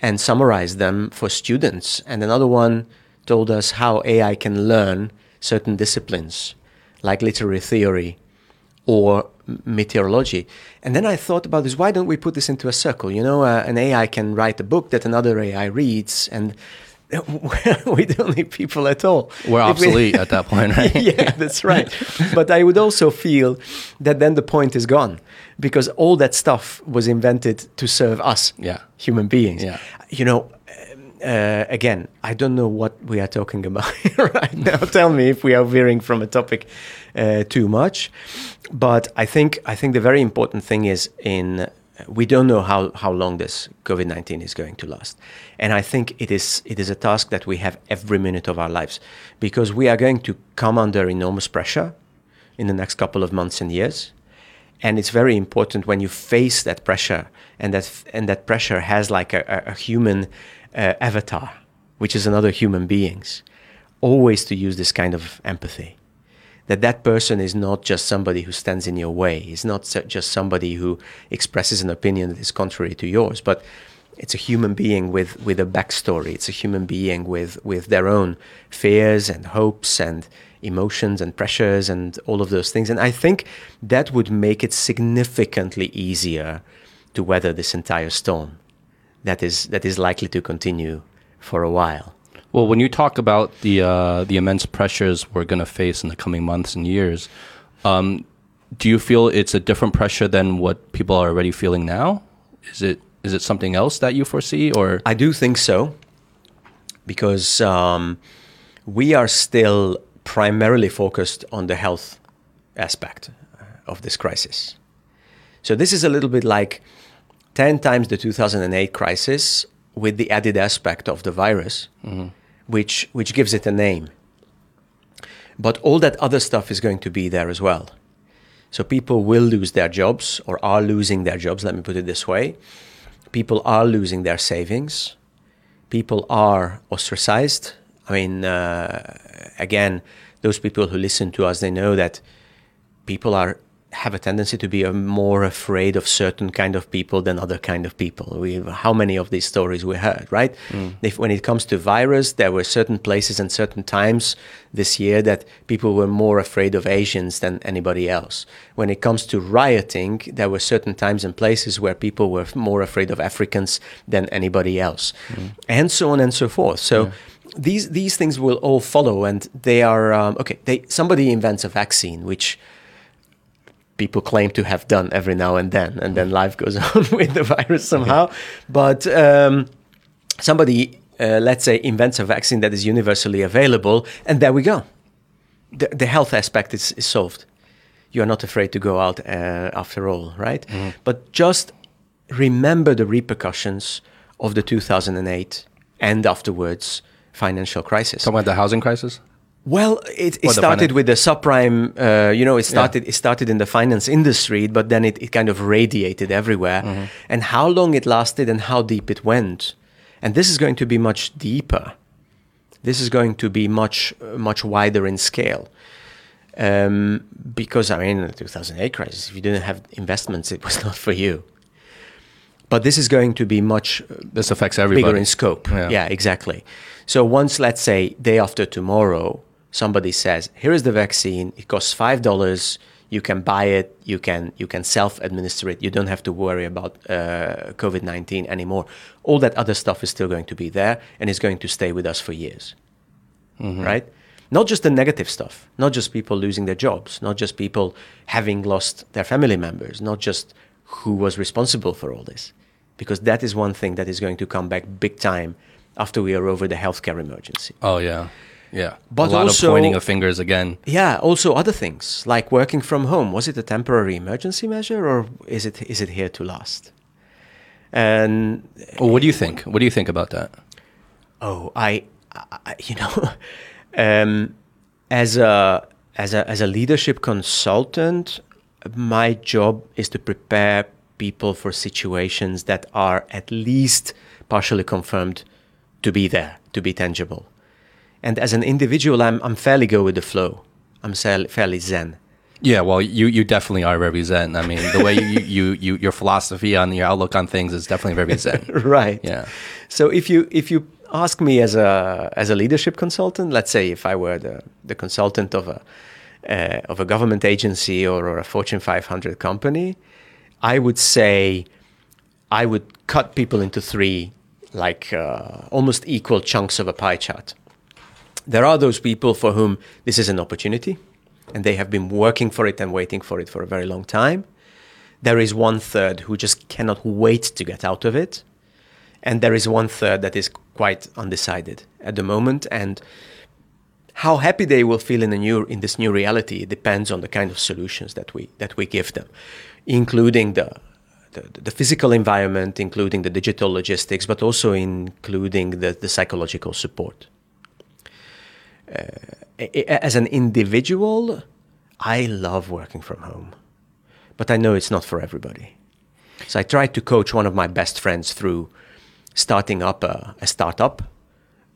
and summarize them for students. And another one told us how AI can learn certain disciplines like literary theory or meteorology. And then I thought about this why don't we put this into a circle? You know, uh, an AI can write a book that another AI reads, and we don't need people at all. We're obsolete we, at that point, right? yeah, that's right. But I would also feel that then the point is gone because all that stuff was invented to serve us, yeah. human beings. Yeah. You know, uh, again, I don't know what we are talking about right now. Tell me if we are veering from a topic uh, too much. But I think I think the very important thing is in we don't know how, how long this COVID nineteen is going to last, and I think it is it is a task that we have every minute of our lives because we are going to come under enormous pressure in the next couple of months and years, and it's very important when you face that pressure and that and that pressure has like a, a human uh, avatar, which is another human beings, always to use this kind of empathy. That that person is not just somebody who stands in your way. Is not just somebody who expresses an opinion that is contrary to yours, but it's a human being with, with a backstory. It's a human being with, with their own fears and hopes and emotions and pressures and all of those things. And I think that would make it significantly easier to weather this entire storm that is that is likely to continue for a while. Well, when you talk about the uh, the immense pressures we're going to face in the coming months and years, um, do you feel it's a different pressure than what people are already feeling now? Is it is it something else that you foresee, or I do think so, because um, we are still primarily focused on the health aspect of this crisis. So this is a little bit like 10 times the 2008 crisis with the added aspect of the virus, mm-hmm. Which, which gives it a name. But all that other stuff is going to be there as well. So people will lose their jobs or are losing their jobs, let me put it this way. People are losing their savings. People are ostracized. I mean, uh, again, those people who listen to us, they know that people are have a tendency to be uh, more afraid of certain kind of people than other kind of people. We how many of these stories we heard, right? If when it comes to virus, there were certain places and certain times this year that people were more afraid of Asians than anybody else. When it comes to rioting, there were certain times and places where people were more afraid of Africans than anybody else, and so on and so forth. So. These these things will all follow, and they are um, okay. They somebody invents a vaccine, which people claim to have done every now and then, and then life goes on with the virus somehow. But um, somebody, uh, let's say, invents a vaccine that is universally available, and there we go. The, the health aspect is, is solved. You are not afraid to go out uh, after all, right? But just remember the repercussions of the 2008 and afterwards financial crisis. Talking about the housing crisis. Well, it, it started with the subprime. Uh, you know, it started it started in the finance industry, but then it, it kind of radiated everywhere. Mm-hmm. And how long it lasted and how deep it went, and this is going to be much deeper. This is going to be much uh, much wider in scale. Um, because I mean, the 2008 crisis, if you didn't have investments, it was not for you. But this is going to be much uh, This affects everybody. bigger in scope. Yeah. Yeah. exactly. So once, let's say, day after tomorrow, somebody says, "Here is the vaccine. It costs five dollars. You can buy it. You can you can self-administer it. You don't have to worry about uh, COVID nineteen anymore. All that other stuff is still going to be there and is going to stay with us for years, right?" Not just the negative stuff, not just people losing their jobs, not just people having lost their family members, not just who was responsible for all this, because that is one thing that is going to come back big time after we are over the healthcare emergency. Oh yeah, yeah. But a lot also- of pointing of fingers again. Yeah, also other things like working from home. Was it a temporary emergency measure or is it is it here to last? And Well, what do you think? What do you think about that? oh, I, I you know, um, as a as a as a leadership consultant, my job is to prepare people for situations that are at least partially confirmed to be there, to be tangible. And as an individual, I'm I'm fairly go with the flow. I'm fairly, zen. Yeah, well, you you definitely are very zen. I mean, the way you, you you your philosophy on your outlook on things is definitely very zen. right Yeah. so if you if you ask me as a as a leadership consultant let's say if i were the, the consultant of a uh, of a government agency or, or a fortune 500 company i would say i would cut people into three like uh, almost equal chunks of a pie chart there are those people for whom this is an opportunity and they have been working for it and waiting for it for a very long time. There is one third who just cannot wait to get out of it and there is one third that is quite undecided at the moment and how happy they will feel in the new in this new reality depends on the kind of solutions that we that we give them including the the, the physical environment including the digital logistics but also including the, the psychological support. a- a- as an individual i love working from home but i know it's not for everybody so I tried to coach one of my best friends through starting up a, a startup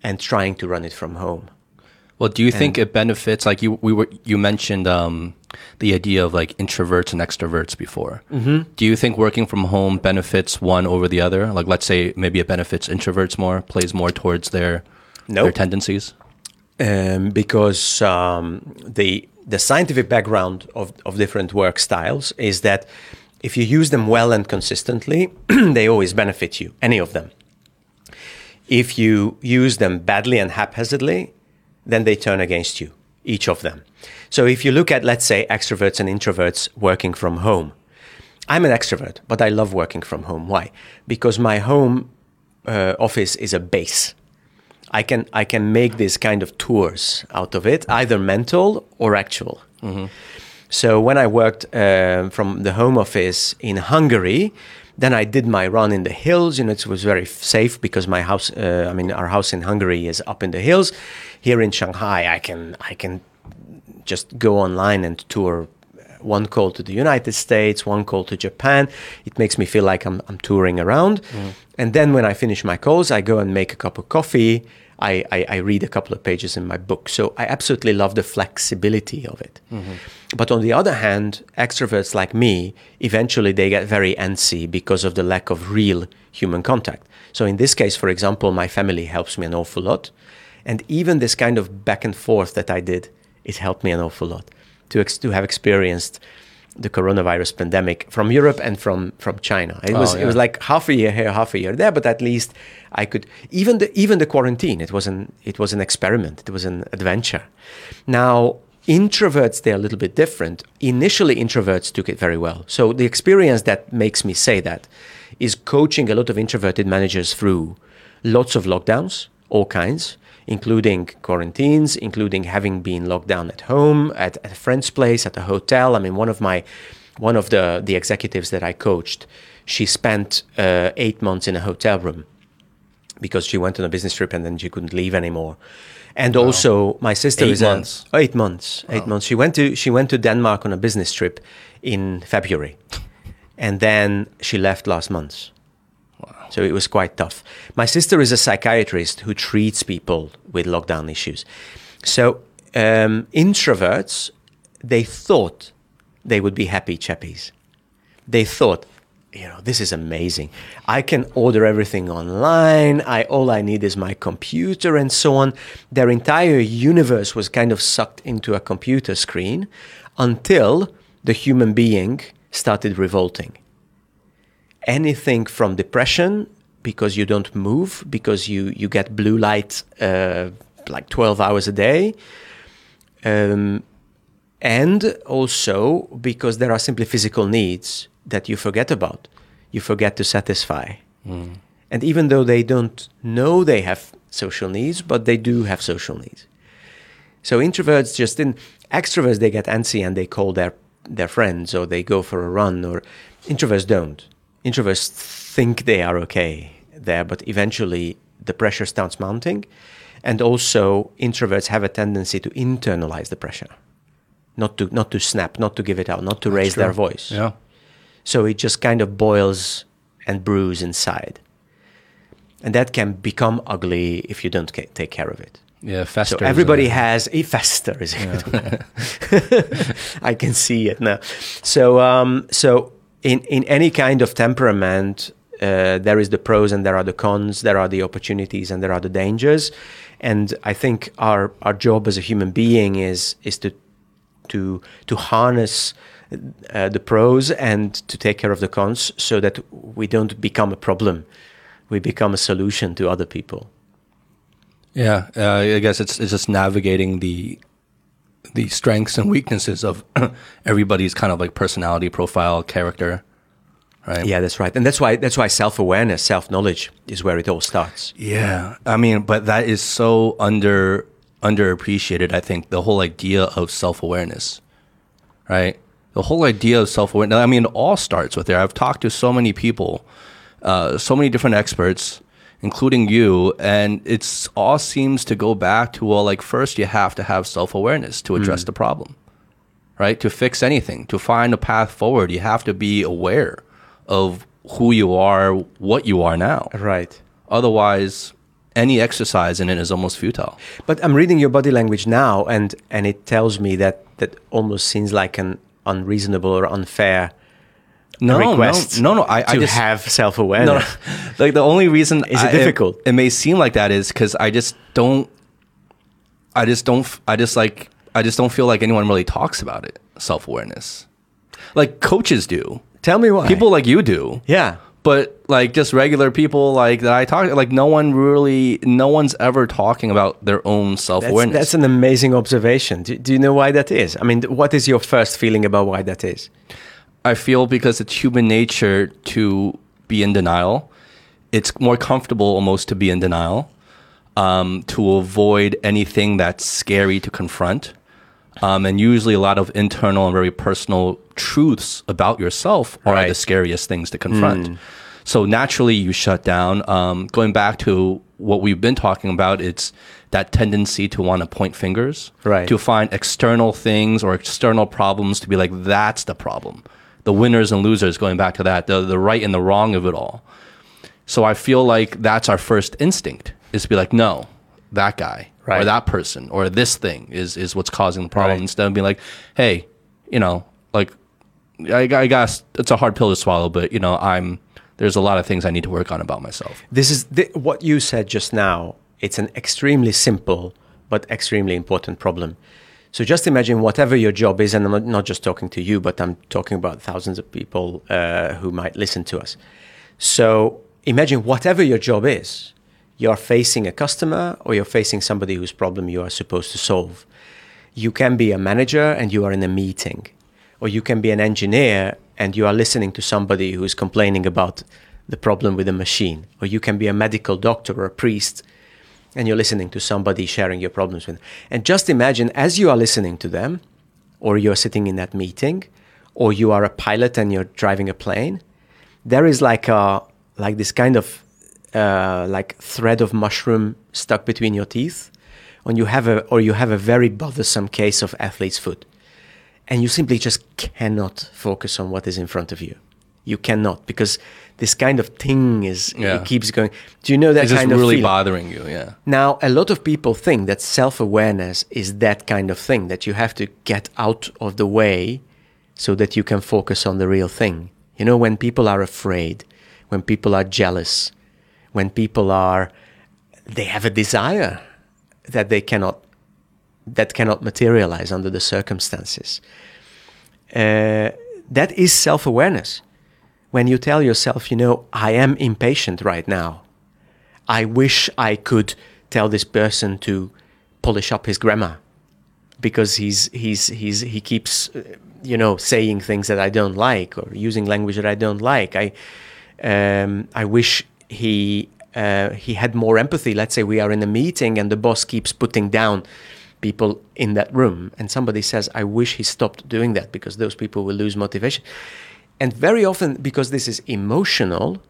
and trying to run it from home. Well, do you think it benefits? Like you, we were, you mentioned um, the idea of like introverts and extroverts before. Mm-hmm. Do you think working from home benefits one over the other? Like, let's say maybe it benefits introverts more, plays more towards their their tendencies. Um, because um, the the scientific background of, of different work styles is that if you use them well and consistently, they always benefit you, any of them. If you use them badly and haphazardly, then they turn against you, each of them. So if you look at, let's say, extroverts and introverts working from home, I'm an extrovert, but I love working from home. Why? Because my home uh, office is a base. I can I can make these kind of tours out of it, either mental or actual. So when I worked um from the home office in Hungary, then I did my run in the hills. You know, it was very safe because my house, uh, I mean, our house in Hungary is up in the hills. Here in Shanghai, I can I can just go online and tour one call to the United States, one call to Japan. It makes me feel like I'm, I'm touring around. And then when I finish my calls, I go and make a cup of coffee. I, I, I read a couple of pages in my book. So I absolutely love the flexibility of it. Mm-hmm. But on the other hand, extroverts like me, eventually they get very antsy because of the lack of real human contact. So in this case, for example, my family helps me an awful lot. And even this kind of back and forth that I did, it helped me an awful lot to, ex- to have experienced the coronavirus pandemic from Europe and from, from China. It oh, was, Oh, it was like half a year here, half a year there, but at least I could, even the, even the quarantine, it was an, it was an experiment. It was an adventure. Now, introverts, they're a little bit different. Initially, introverts took it very well. So the experience that makes me say that is coaching a lot of introverted managers through lots of lockdowns, all kinds, including quarantines, including having been locked down at home, at, at a friend's place, at a hotel. I mean, one of my, one of the the executives that I coached, she spent uh, eight months in a hotel room because she went on a business trip and then she couldn't leave anymore. And also, my sister Eight is a- months? oh, eight months. Eight months. She went to she went to Denmark on a business trip in February, and then she left last month. So it was quite tough. My sister is a psychiatrist who treats people with lockdown issues. So um, introverts, they thought they would be happy chappies. They thought, you know, this is amazing. I can order everything online. I all I need is my computer and so on. Their entire universe was kind of sucked into a computer screen until the human being started revolting anything from depression because you don't move because you you get blue light uh, like 12 hours a day. Um, and also because there are simply physical needs that you forget about. You forget to satisfy. And even though they don't know they have social needs but they do have social needs. So introverts just in extroverts they get antsy and they call their their friends or they go for a run or introverts don't. Introverts think they are okay there, but eventually the pressure starts mounting. And also introverts have a tendency to internalize the pressure. Not to not to snap, not to give it out, not to raise their voice. Yeah. So it just kind of boils and brews inside. And that can become ugly if you don't ca- take care of it. Yeah. So Fester. everybody has a fester is good. I can see it now. So um, so in in any kind of temperament, uh, there is the pros and there are the cons. There are the opportunities and there are the dangers. And I think our our job as a human being is is to to to harness uh, the pros and to take care of the cons, so that we don't become a problem. We become a solution to other people. Yeah, uh, I guess it's it's just navigating the the strengths and weaknesses of everybody's kind of like personality profile, character, right? Yeah, that's right, and that's why that's why self awareness, self knowledge is where it all starts. Yeah, I mean, but that is so under underappreciated. I think the whole idea of self awareness, right? The whole idea of self awareness. I mean, it all starts with there. I've talked to so many people, uh, so many different experts, including you, and it's all seems to go back to well, like first you have to have self awareness to address mm. the problem, right? To fix anything, to find a path forward, you have to be aware of who you are, what you are now. Right. Otherwise, any exercise in it is almost futile. But I'm reading your body language now, and and it tells me that that almost seems like an unreasonable or unfair No, request. no, no, no. I, to I just have self awareness. no, awareness. like the only reason Is it I- difficult? It, may seem like that is because I just don't. I just don't. I just like. I just don't feel like anyone really talks about it. Self awareness, like coaches do. Tell me why. People like you do. yeah. But like just regular people like that I talk like no one really no one's ever talking about their own self That's, awareness. that's an amazing observation. Do, do you know why that is? I mean, what is your first feeling about why that is? I feel because it's human nature to be in denial. It's more comfortable almost to be in denial, um, to avoid anything that's scary to confront. Um, and usually, a lot of internal and very personal truths about yourself are Right. the scariest things to confront. So naturally, you shut down. Um, going back to what we've been talking about, it's that tendency to want to point fingers, Right. To find external things or external problems to be like, that's the problem. The winners and losers, going back to that, the, the right and the wrong of it all. So I feel like that's our first instinct is to be like, no, that guy or that person or this thing is is what's causing the problem. Right. Instead of being like, hey, you know, like I, I guess it's a hard pill to swallow, but you know, I'm there's a lot of things I need to work on about myself. This is the, what you said just now. It's an extremely simple but extremely important problem. So just imagine whatever your job is, and I'm not- just talking to you, but I'm talking about thousands of people uh, who might listen to us. So imagine whatever your job is, you're facing a customer or you're facing somebody whose problem you are supposed to solve. You can be a manager and you are in a meeting, or you can be an engineer and you are listening to somebody who is complaining about the problem with a machine, or you can be a medical doctor or a priest and you're listening to somebody sharing your problems with. And just imagine as you are listening to them, or you're sitting in that meeting, or you are a pilot and you're driving a plane, there is like a like this kind of uh, like thread of mushroom stuck between your teeth, when you have a or you have a very bothersome case of athlete's foot, and you simply just cannot focus on what is in front of you. You cannot because this kind of thing is Yeah. it keeps going. Do you know that It's just kind of really feeling? bothering you, yeah. Now, a lot of people think that self awareness is that kind of thing, that you have to get out of the way so that you can focus on the real thing. You know, when people are afraid, when people are jealous, when people are, they have a desire that they cannot, that cannot materialize under the circumstances. Uh, that is self awareness. When you tell yourself, you know, I am impatient right now. I wish I could tell this person to polish up his grammar because he's he's he's he keeps uh, you know saying things that I don't like or using language that I don't like. I um, I wish he uh, he had more empathy. Let's say we are in a meeting and the boss keeps putting down people in that room, and somebody says, "I wish he stopped doing that because those people will lose motivation." And very often, because this is emotional,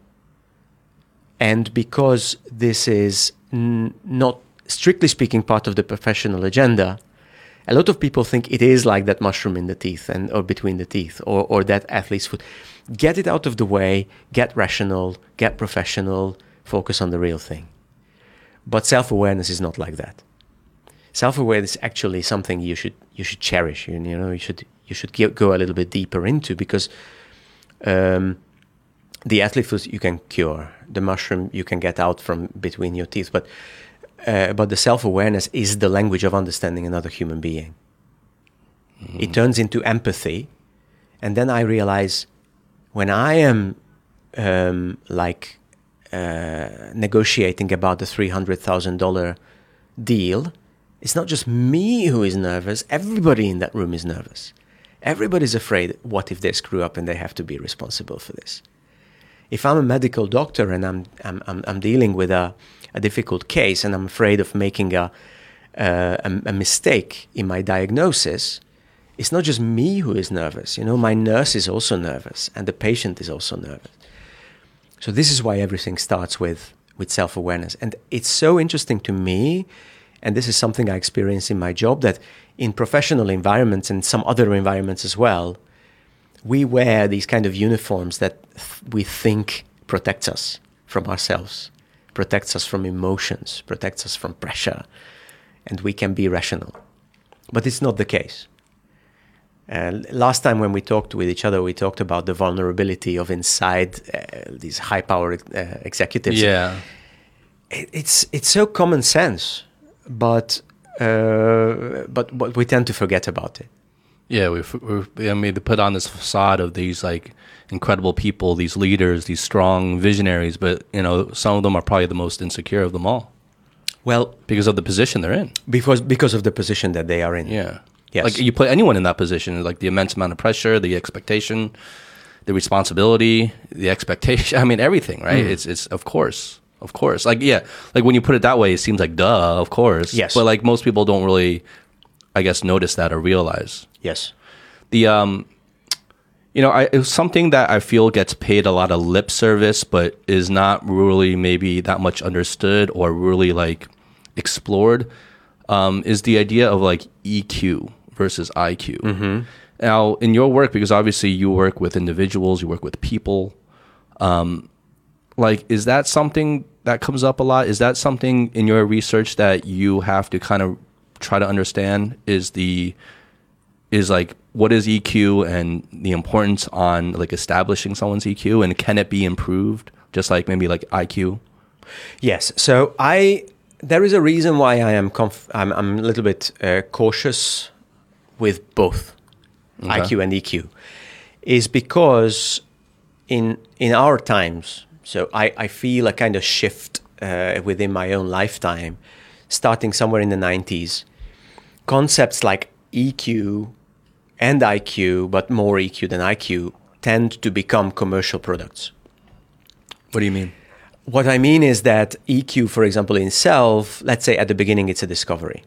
and because this is n- not strictly speaking part of the professional agenda, a lot of people think it is like that mushroom in the teeth and or between the teeth or, or that athlete's foot. Get it out of the way, get rational, get professional, focus on the real thing. But self-awareness is not like that. Self-awareness is actually something you should you should cherish. You, you know you should you should go a little bit deeper into because um, the athlete foot you can cure, the mushroom you can get out from between your teeth, but uh, but the self awareness is the language of understanding another human being. It turns into empathy, and then I realize when I am um, like uh, negotiating about the three hundred thousand dollar deal, it's not just me who is nervous. Everybody in that room is nervous. Everybody's afraid. What if they screw up and they have to be responsible for this? if I'm a medical doctor and I'm I'm I'm, I'm dealing with a, a difficult case and I'm afraid of making a, uh, a a mistake in my diagnosis, it's not just me who is nervous. You know, my nurse is also nervous and the patient is also nervous. So this is why everything starts with with self-awareness, and it's so interesting to me. And this is something I experience in my job that in professional environments and some other environments as well, we wear these kind of uniforms that th- we think protects us from ourselves, protects us from emotions, protects us from pressure, and we can be rational. But it's not the case. Uh, last time when we talked with each other, we talked about the vulnerability of inside uh, these high-powered uh, executives. Yeah. It, it's it's so common sense, but uh, but but we tend to forget about it. Yeah, we we I mean they put on this facade of these like incredible people, these leaders, these strong visionaries, but you know some of them are probably the most insecure of them all Well, because of the position they're in. because because of the position that they are in. Yeah, Yes. Like you put anyone in that position, like the immense amount of pressure, the expectation, the responsibility, the expectation. I mean everything, right? It's it's of course, of course. Like yeah, like when you put it that way, it seems like duh, of course. Yes. but like most people don't really, I guess, notice that or realize Yes. the um you know, I, it's something that I feel gets paid a lot of lip service, but is not really maybe that much understood or really like explored. Um, is the idea of like EQ versus IQ. Now, in your work, because obviously you work with individuals, you work with people. Um, like, is that something that comes up a lot? Is that something in your research that you have to kind of try to understand? Is the is like what is EQ and the importance on like establishing someone's EQ and can it be improved just like maybe like IQ? Yes. So I there is a reason why I am conf- I'm, I'm a little bit uh, cautious with both Okay. IQ and EQ is because in in our times so I, I feel a kind of shift uh, within my own lifetime starting somewhere in the 90s concepts like EQ and IQ but more EQ than IQ tend to become commercial products What do you mean? what I mean is that EQ, for example, in itself, let's say at the beginning it's a discovery.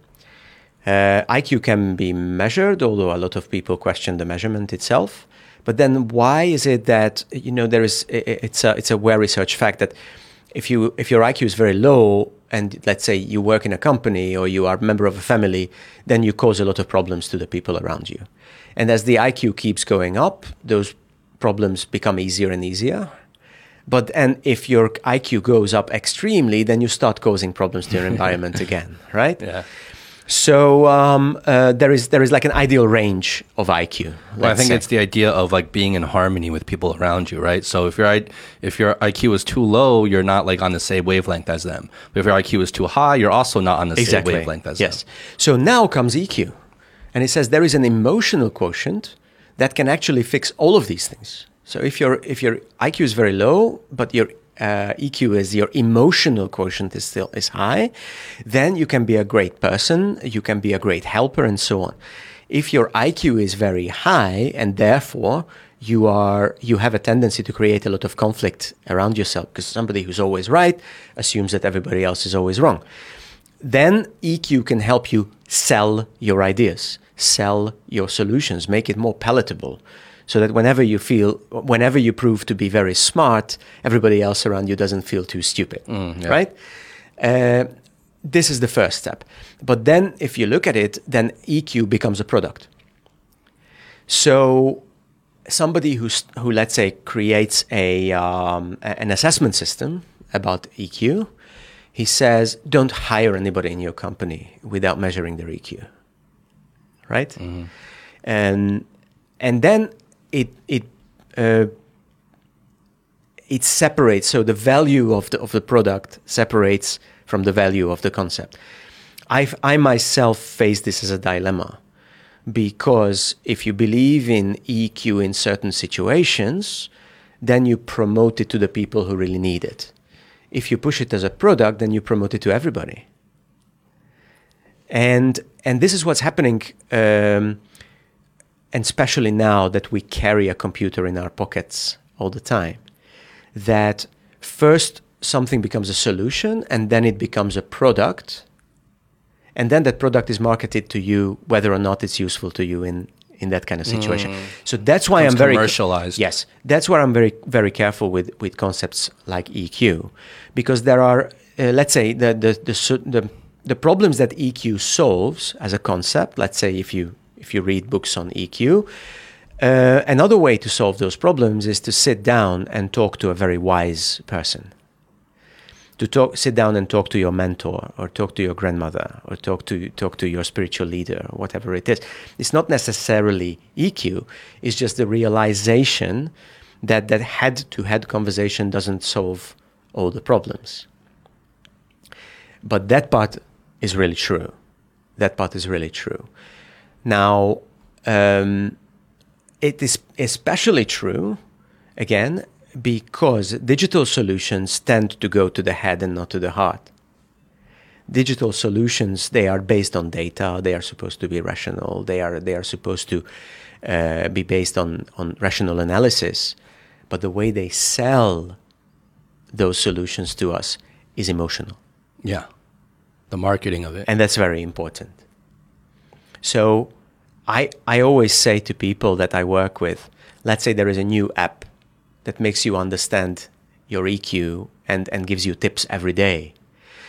Uh, IQ can be measured, although a lot of people question the measurement itself. But then, why is it that you know there is? It's a it's a well researched fact that if you if your IQ is very low, and let's say you work in a company or you are a member of a family, then you cause a lot of problems to the people around you. And as the IQ keeps going up, those problems become easier and easier. But and if your IQ goes up extremely, then you start causing problems to your environment again, right? Yeah. So um, uh, there is there is like an ideal range of IQ. Well, I think say. it's the idea of like being in harmony with people around you, right? So if your if your IQ is too low, you're not like on the same wavelength as them. But if your IQ is too high, you're also not on the same wavelength as yes. them. Yes. So now comes EQ, and it says there is an emotional quotient that can actually fix all of these things. So if your if your IQ is very low, but your uh, EQ is your emotional quotient is still is high, then you can be a great person, you can be a great helper, and so on. If your IQ is very high, and therefore you are you have a tendency to create a lot of conflict around yourself because somebody who's always right assumes that everybody else is always wrong then EQ can help you sell your ideas, sell your solutions, make it more palatable. So that whenever you feel, whenever you prove to be very smart, everybody else around you doesn't feel too stupid, yeah. right? Uh, this is the first step. But then, if you look at it, then EQ becomes a product. So, somebody who's, who, let's say, creates a, um, an assessment system about EQ, he says, don't hire anybody in your company without measuring their EQ. Right? And, and then it, it, uh, it separates, so the value of the, of the product separates from the value of the concept. I, I myself face this as a dilemma because if you believe in EQ in certain situations, then you promote it to the people who really need it. If you push it as a product, then you promote it to everybody. And and this is what's happening, um, and especially now that we carry a computer in our pockets all the time. That first something becomes a solution, and then it becomes a product, and then that product is marketed to you whether or not it's useful to you in in that kind of situation. So that's why Becomes I'm very commercialized. Yes, that's why I'm very very careful with with concepts like EQ, because there are uh, let's say the the the, the the problems that EQ solves as a concept. Let's say if you if you read books on EQ. Uh, another way to solve those problems is to sit down and talk to a very wise person to talk, sit down and talk to your mentor, or talk to your grandmother, or talk to talk to your spiritual leader, whatever it is. It's not necessarily EQ. It's just the realization that that head-to-head conversation doesn't solve all the problems. But that part is really true. That part is really true. Now, um, it is especially true, again, because digital solutions tend to go to the head and not to the heart. Digital solutions they are based on data. They are supposed to be rational. They are they are supposed to uh, be based on on rational analysis. But the way they sell those solutions to us is emotional. Yeah. The marketing of it. And that's very important. So I I always say to people that I work with, let's say there is a new app that makes you understand your EQ and, and gives you tips every day.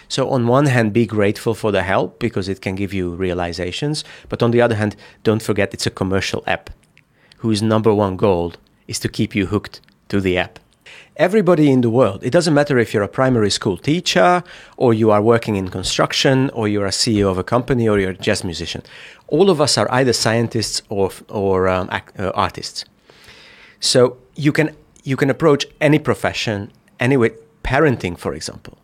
So, on one hand, be grateful for the help because it can give you realizations. But on the other hand, don't forget it's a commercial app whose number one goal is to keep you hooked to the app. Everybody in the world, it doesn't matter if you're a primary school teacher or you are working in construction or you're a CEO of a company or you're a jazz musician, all of us are either scientists or, or um, uh, artists. So you can, you can approach any profession, any way, parenting, for example.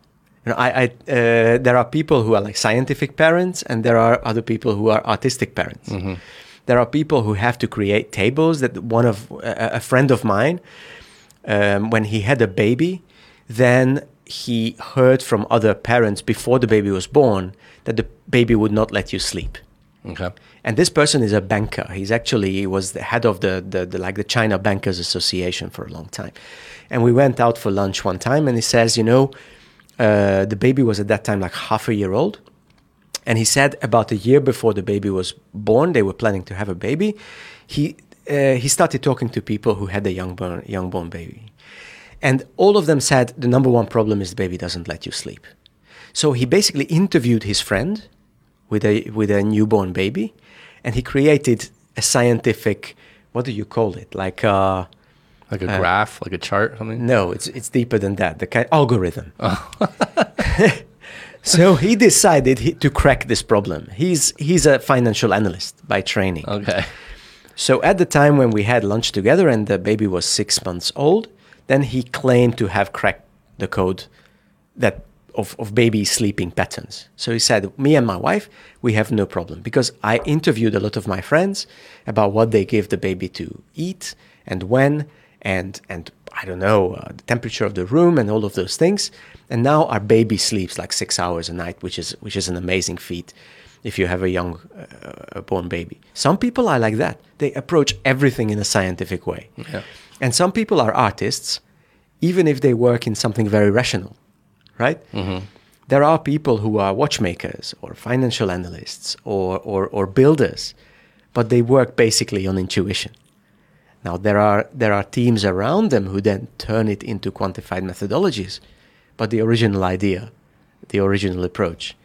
You know, I, I uh, there are people who are like scientific parents, and there are other people who are artistic parents. There are people who have to create tables. That one of a, a friend of mine, um, when he had a baby, then he heard from other parents before the baby was born that the baby would not let you sleep. Okay. And this person is a banker. He's actually he was the head of the, the, the like the China Bankers Association for a long time. And we went out for lunch one time, and he says, you know, uh, the baby was at that time like half a year old, and he said about a year before the baby was born, they were planning to have a baby. He uh, he started talking to people who had a young born young born baby, and all of them said the number one problem is the baby doesn't let you sleep. So he basically interviewed his friend with a with a newborn baby, and he created a scientific what do you call it like uh, Like a graph, like a chart, something. no it's it's deeper than that the kind algorithm. so he decided he, to crack this problem. He's he's a financial analyst by training. Okay. So at the time when we had lunch together and the baby was six months old, then he claimed to have cracked the code that of, of baby sleeping patterns. So he said, me and my wife, we have no problem because I interviewed a lot of my friends about what they give the baby to eat and when and and I don't know uh, the temperature of the room and all of those things. And now our baby sleeps like six hours a night, which is which is an amazing feat if you have a young uh, born baby. Some people are like that. They approach everything in a scientific way. Yeah. And some people are artists, even if they work in something very rational, right? There are people who are watchmakers or financial analysts or, or, or builders, but they work basically on intuition. Now there are there are teams around them who then turn it into quantified methodologies, but the original idea, the original approach,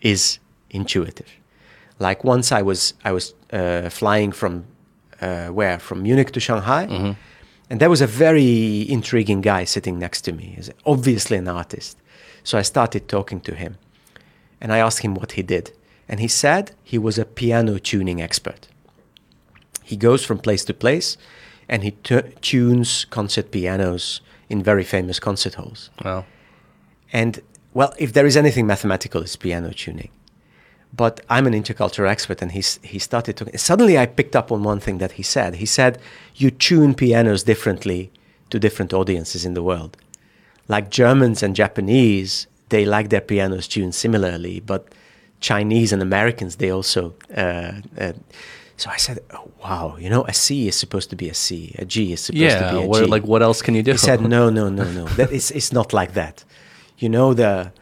is intuitive. Like once I was I was uh, flying from uh, where from Munich to Shanghai, and there was a very intriguing guy sitting next to me. He's obviously an artist, so I started talking to him, and I asked him what he did, and he said he was a piano tuning expert. He goes from place to place, and he tu- tunes concert pianos in very famous concert halls. Well, And well, if there is anything mathematical, it's piano tuning. But I'm an intercultural expert, and he's, he started talking. Suddenly, I picked up on one thing that he said. He said, You tune pianos differently to different audiences in the world. Like Germans and Japanese, they like their pianos tuned similarly, but Chinese and Americans, they also. Uh, uh, so I said, oh, wow, you know, a C is supposed to be a C, a G is supposed to yeah. be a G. Like, what else can you do? He said, no, no, no, no. That is, it's not like that. You know, the,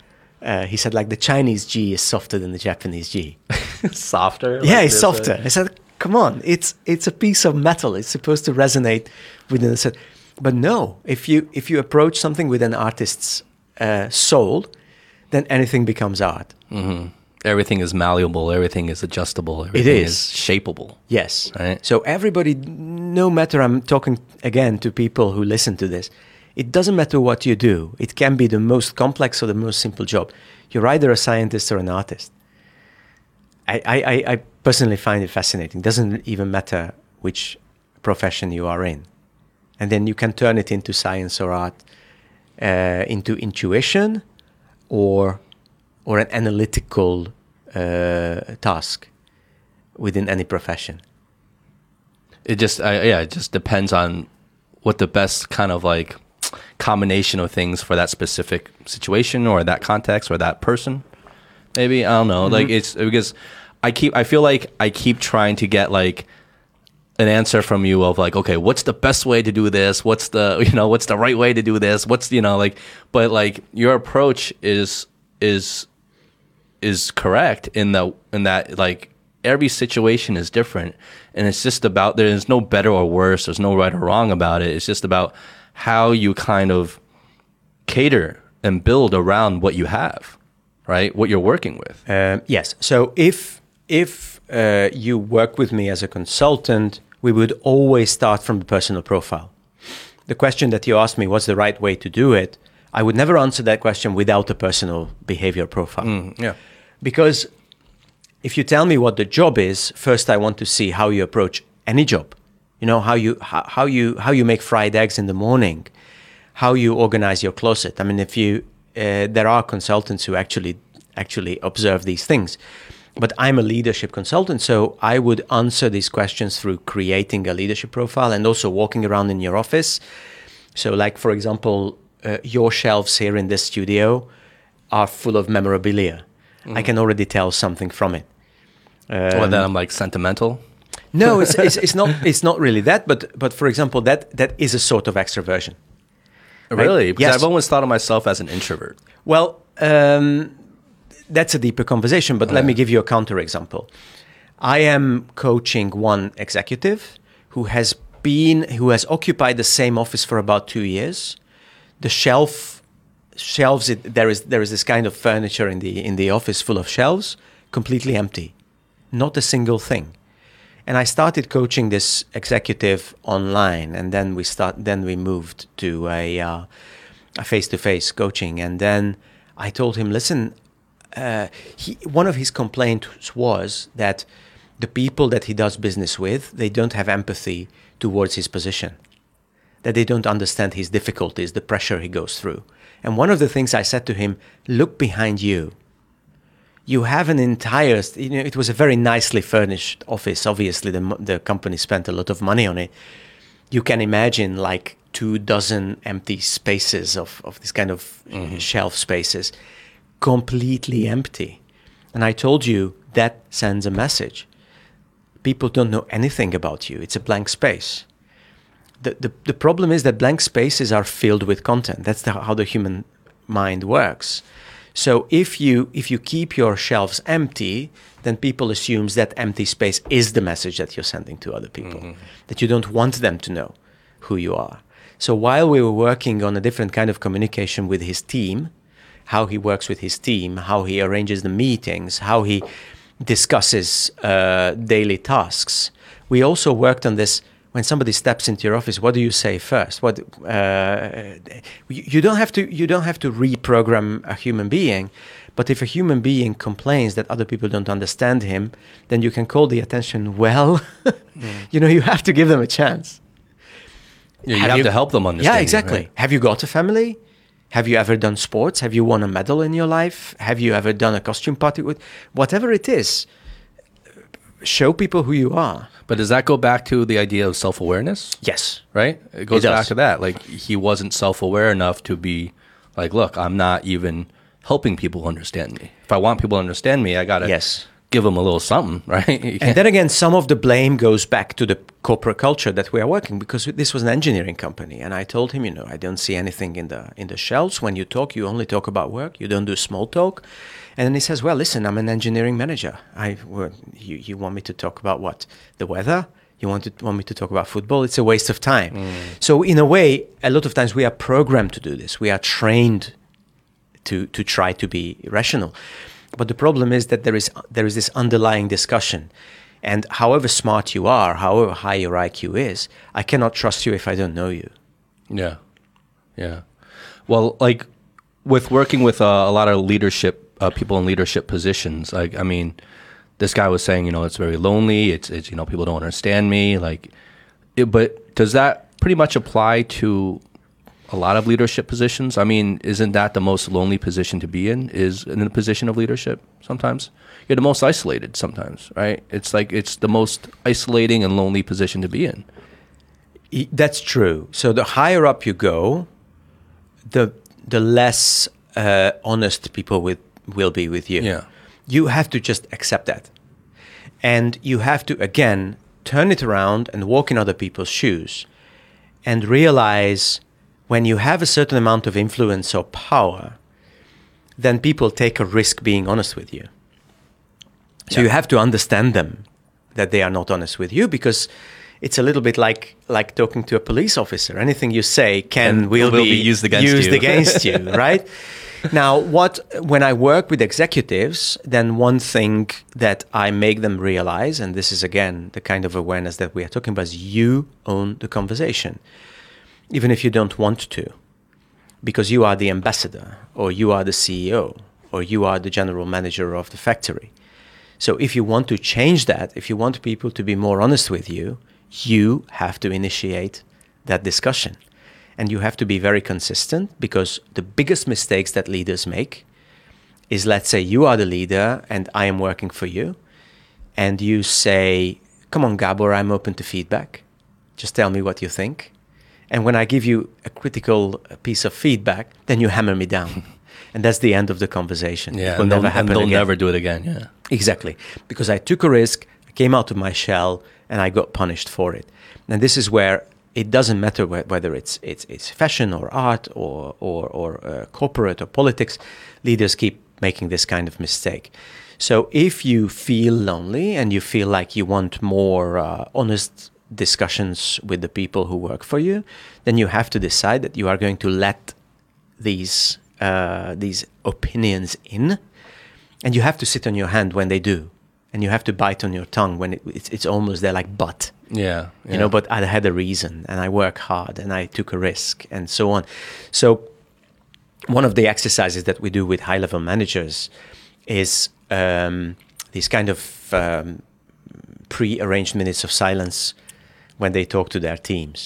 uh, he said, like the Chinese G is softer than the Japanese G. softer. yeah, like it's softer. uh, I said, come on, it's, it's a piece of metal. It's supposed to resonate within a set. But no, if you, if you approach something with an artist's uh, soul, then anything becomes art. Everything is malleable. Everything is adjustable. Everything is. shapeable. Yes. Right. So everybody, no matter, I'm talking again to people who listen to this, it doesn't matter what you do. It can be the most complex or the most simple job. You're either a scientist or an artist. I, I, I- personally find it fascinating. It doesn't even matter which profession you are in. And then you can turn it into science or art, uh, into intuition or, or an analytical uh, task within any profession. It just, yeah, it just depends on what the best kind of like combination of things for that specific situation or that context or that person. Maybe I don't know. Like mm-hmm. it's because I keep, I feel like I keep trying to get like an answer from you of like, okay, what's the best way to do this? What's the, you know, what's the right way to do this? What's, you know, like, but like your approach is, is, is correct in the, in that like every situation is different, and it's just about there's no better or worse. There's no right or wrong about it. It's just about how you kind of cater and build around what you have, right? What you're working with. Um, yes. So if if uh, you work with me as a consultant, we would always start from the personal profile. The question that you asked me, what's the right way to do it? I would never answer that question without a personal behavior profile. Mm, yeah. Because if you tell me what the job is, first I want to see how you approach any job. You know how you how, how you how you make fried eggs in the morning, how you organize your closet. I mean, if you uh, there are consultants who actually actually observe these things, but I'm a leadership consultant, so I would answer these questions through creating a leadership profile and also walking around in your office. So, like for example, uh, your shelves here in this studio are full of memorabilia. I can already tell something from it. well, then I'm like sentimental. No, it's, it's, it's not it's not really that, but but for example, that that is a sort of extroversion. Really? Because Yes. I've always thought of myself as an introvert. Well, um, that's a deeper conversation, but let me give you a counterexample. I am coaching one executive who has been who has occupied the same office for about two years. The shelf shelves it, there is there is this kind of furniture in the in the office full of shelves, completely empty, not a single thing. And I started coaching this executive online, and then we start. Then we moved to a uh, a face-to-face coaching, and then I told him, "Listen, uh, he, one of his complaints was that the people that he does business with they don't have empathy towards his position. That they don't understand his difficulties the pressure he goes through. And one of the things i said to him look behind you you have an entire you know it was a very nicely furnished office. Obviously the, the company spent a lot of money on it. You can imagine like two dozen empty spaces of, of this kind of mm-hmm. shelf spaces completely empty. And i told you that sends a message. People don't know anything about you. It's a blank space. The, the, the problem is that blank spaces are filled with content. That's the, how the human mind works so if you if you keep your shelves empty then people assumes that empty space is the message that you're sending to other people that you don't want them to know who you are. So while we were working on a different kind of communication with his team how he works with his team how he arranges the meetings how he discusses uh, daily tasks we also worked on this when somebody steps into your office what do you say first? What uh, you, don't have to you don't have to reprogram a human being but if a human being complains that other people don't understand him then you can call the attention well. You know you have to give them a chance. Yeah, you Have have, you- to help them understand. yeah exactly. right? have you got a family? Have you ever done sports? Have you won a medal in your life? Have you ever done a costume party with whatever it is show people who you are But does that go back to the idea of self awareness? yes Right? It goes It back to that. Like he wasn't self aware enough to be like, look, I'm not even helping people understand me. If I want people to understand me, I gotta Yes. Give them a little something, right? And then again, some of the blame goes back to the corporate culture that we are working because this was an engineering company, and I told him, you know, I don't see anything in the in the shelves. When you talk, you only talk about work. You don't do small talk. And then he says, well, listen, I'm an engineering manager. I well, you you want me to talk about what the weather? You want to want me to talk about football? It's a waste of time. Mm. So in a way, a lot of times we are programmed to do this. We are trained to to try to be rational. But the problem is that there is there is this underlying discussion. And however smart you are, however high your IQ is, I cannot trust you if I don't know you. Yeah. Yeah. Well, like with working with uh, a lot of leadership uh, people in leadership positions, like I mean, this guy was saying, you know, it's very lonely. It's, it's you know, people don't understand me. Like, it, but does that pretty much apply to a lot of leadership positions? I mean, isn't that the most lonely position to be in? Is in a position of leadership sometimes? You're the most isolated sometimes, right? It's like it's the most isolating and lonely position to be in. That's true. So the higher up you go, the the less uh, honest people with will be with you. Yeah. You have to just accept that, and you have to again turn it around and walk in other people's shoes, and realize when you have a certain amount of influence or power, then people take a risk being honest with you. So you have to understand them that they are not honest with you because it's a little bit like like talking to a police officer. Anything you say can will, will be used against used you. against you, right? Now, what when I work with executives, then one thing that I make them realize, and this is again the kind of awareness that we are talking about, is you own the conversation, even if you don't want to, because you are the ambassador, or you are the CEO, or you are the general manager of the factory. So if you want to change that, if you want people to be more honest with you, you have to initiate that discussion. And you have to be very consistent because the biggest mistakes that leaders make is let's say you are the leader and I am working for you, and you say, Come on, Gabor, I'm open to feedback. Just tell me what you think. And when I give you a critical piece of feedback, then you hammer me down. and that's the end of the conversation. Yeah, it will and never they'll, and they'll again. never do it again. Yeah. Exactly. Because I took a risk, I came out of my shell, and I got punished for it. And this is where it doesn't matter whe- whether it's, it's, it's fashion or art or, or, or uh, corporate or politics, leaders keep making this kind of mistake. So if you feel lonely and you feel like you want more uh, honest discussions with the people who work for you, then you have to decide that you are going to let these uh, these opinions in, and you have to sit on your hand when they do, and you have to bite on your tongue when it, it's, it's almost there like but Yeah. you know but i had a reason and i work hard and i took a risk and so on. So one of the exercises that we do with high level managers is um, these kind of um, pre-arranged minutes of silence when they talk to their teams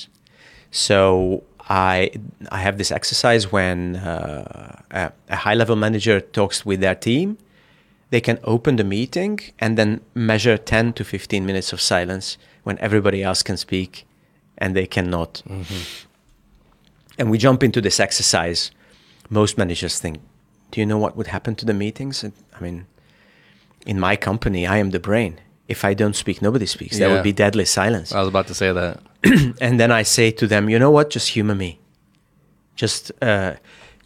so I I have this exercise when uh, a, a high level manager talks with their team. They can open the meeting and then measure 10 to 15 minutes of silence when everybody else can speak and they cannot. And we jump into this exercise. Most managers think, Do you know what would happen to the meetings? And, I mean, in my company, I am the brain. If I don't speak, nobody speaks. There Yeah. would be deadly silence I was about to say that. and then I say to them, you know what? Just humor me. Just, uh,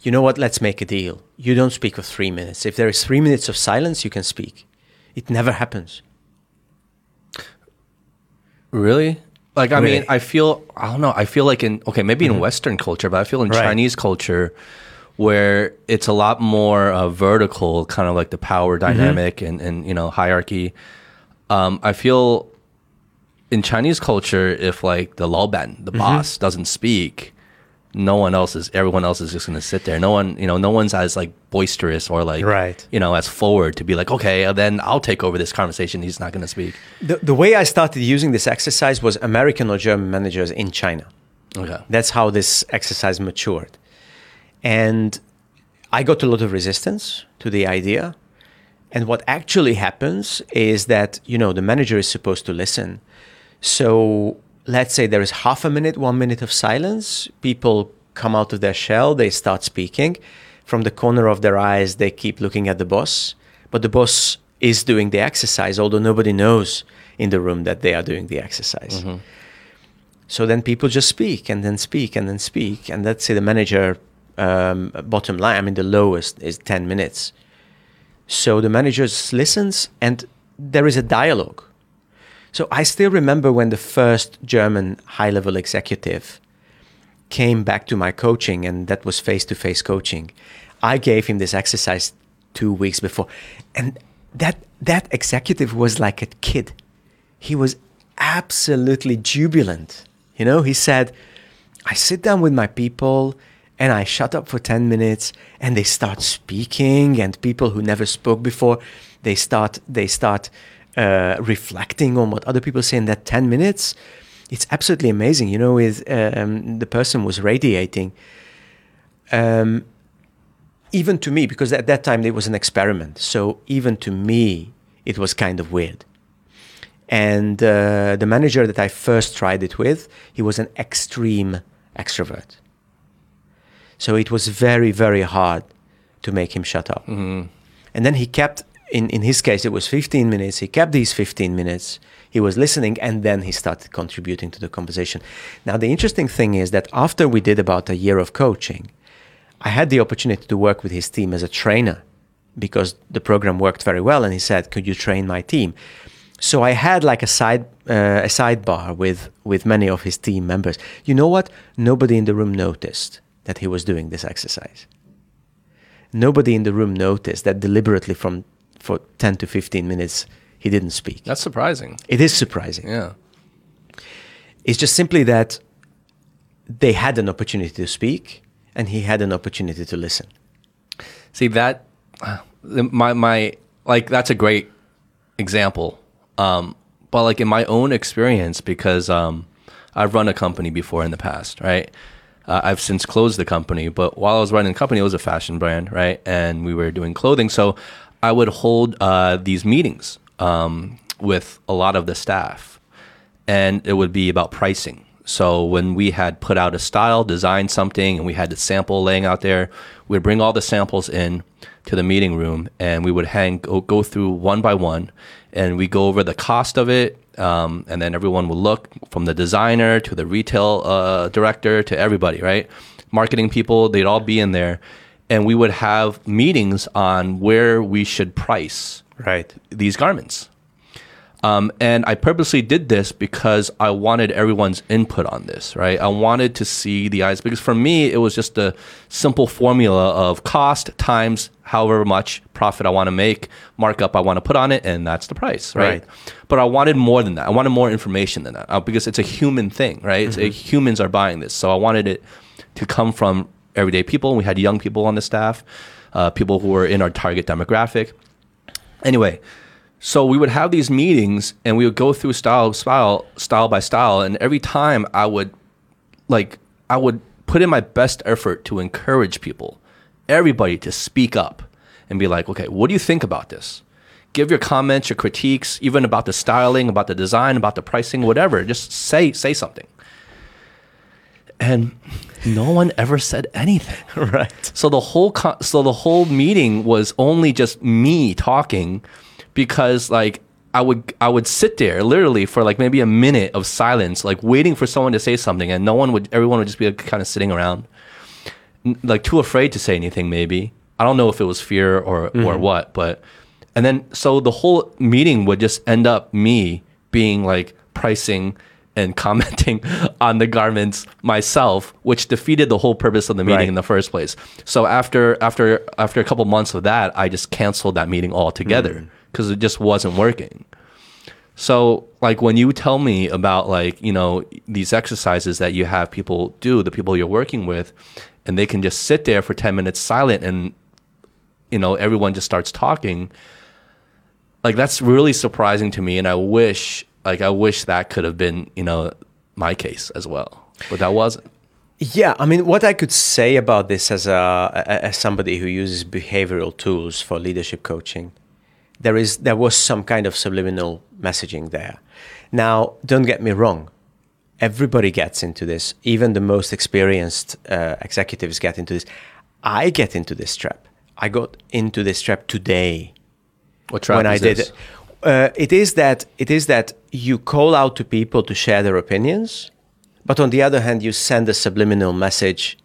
you know what? Let's make a deal. You don't speak for three minutes. If there is three minutes of silence, you can speak. It never happens. Really? Like, I mean, I feel, I don't know, I feel like in, okay, maybe in Western culture, but I feel in Right. Chinese culture where it's a lot more uh, vertical, kind of like the power dynamic and, and, you know, hierarchy. Um, I feel in Chinese culture, if like the laoban, the boss, doesn't speak, no one else is, everyone else is just going to sit there. No one, you know, no one's as like boisterous or like, Right. you know, as forward to be like, okay, uh, then I'll take over this conversation. He's not going to speak. The, the way I started using this exercise was American or German managers in China. Okay. That's how this exercise matured. And I got a lot of resistance to the idea. And what actually happens is that, you know, the manager is supposed to listen. So let's say there is half a minute, one minute of silence. People come out of their shell, they start speaking. From the corner of their eyes, they keep looking at the boss. But the boss is doing the exercise, although nobody knows in the room that they are doing the exercise. So then people just speak and then speak and then speak. And let's say the manager, um, bottom line, I mean, the lowest is 10 minutes. So the manager listens and there is a dialogue. So I still remember when the first German high level executive came back to my coaching, and that was face to face coaching. I gave him this exercise two weeks before. And that, that executive was like a kid. He was absolutely jubilant. You know, he said, I sit down with my people and I shut up for 10 minutes and they start speaking and people who never spoke before, they start, they start uh, reflecting on what other people say in that 10 minutes. It's absolutely amazing. You know, with, um, the person was radiating. Um, even to me, because at that time it was an experiment. So even to me, it was kind of weird. And uh, the manager that I first tried it with, he was an extreme extrovert. So it was very, very hard to make him shut up. And then he kept, in, in his case, it was 15 minutes. He kept these 15 minutes. He was listening and then he started contributing to the conversation. Now, the interesting thing is that after we did about a year of coaching, I had the opportunity to work with his team as a trainer because the program worked very well. And he said, "Could you train my team?" So I had like a side uh, a sidebar with with many of his team members. You know what? Nobody in the room noticed that he was doing this exercise. Nobody in the room noticed that deliberately from for 10 to 15 minutes he didn't speak. That's surprising. It is surprising. Yeah. It's just simply that they had an opportunity to speak and he had an opportunity to listen. See that uh, my my like that's a great example. Um, but like in my own experience, because um, I've run a company before in the past, right? Uh, I've since closed the company, but while I was running the company, it was a fashion brand, right? And we were doing clothing, so I would hold uh, these meetings um, with a lot of the staff, and it would be about pricing. So when we had put out a style, designed something, and we had the sample laying out there, we'd bring all the samples in to the meeting room, and we would hang go, go through one by one, and we go over the cost of it, um, and then everyone would look from the designer to the retail uh, director to everybody, right? Marketing people, they'd all be in there, and we would have meetings on where we should price Right. these garments. Um, and I purposely did this because I wanted everyone's input on this, right? I wanted to see the eyes because for me, it was just a simple formula of cost times however much profit I want to make, markup I want to put on it, and that's the price, right? Right. But I wanted more than that. I wanted more information than that uh, because it's a human thing, right? It's a, humans are buying this. So I wanted it to come from everyday people. We had young people on the staff, uh, people who were in our target demographic. Anyway, so we would have these meetings and we would go through style style style by style and every time I would like I would put in my best effort to encourage people, everybody to speak up and be like, "Okay, what do you think about this?" Give your comments, your critiques, even about the styling, about the design, about the pricing, whatever. Just say say something. And no one ever said anything. Right. So the whole so the whole meeting was only just me talking because like I would I would sit there literally for like maybe a minute of silence like waiting for someone to say something and no one would everyone would just be like, kind of sitting around like too afraid to say anything maybe. I don't know if it was fear or or mm-hmm. what, but and then so the whole meeting would just end up me being like pricing and commenting on the garments myself, which defeated the whole purpose of the meeting Right. in the first place. So after after after a couple months of that, I just canceled that meeting altogether mm. Because it just wasn't working. So like when you tell me about like, you know, these exercises that you have people do, the people you're working with, and they can just sit there for 10 minutes silent and you know, everyone just starts talking. Like that's really surprising to me and I wish like I wish that could have been, you know, my case as well. But that wasn't. Yeah, I mean, what I could say about this as a as somebody who uses behavioral tools for leadership coaching, there is there was some kind of subliminal messaging there. Now, don't get me wrong, everybody gets into this. Even the most experienced uh, executives get into this. I get into this trap. I got into this trap today What trap when I did this? it. Uh, it is that it is that you call out to people to share their opinions, but on the other hand, you send a subliminal message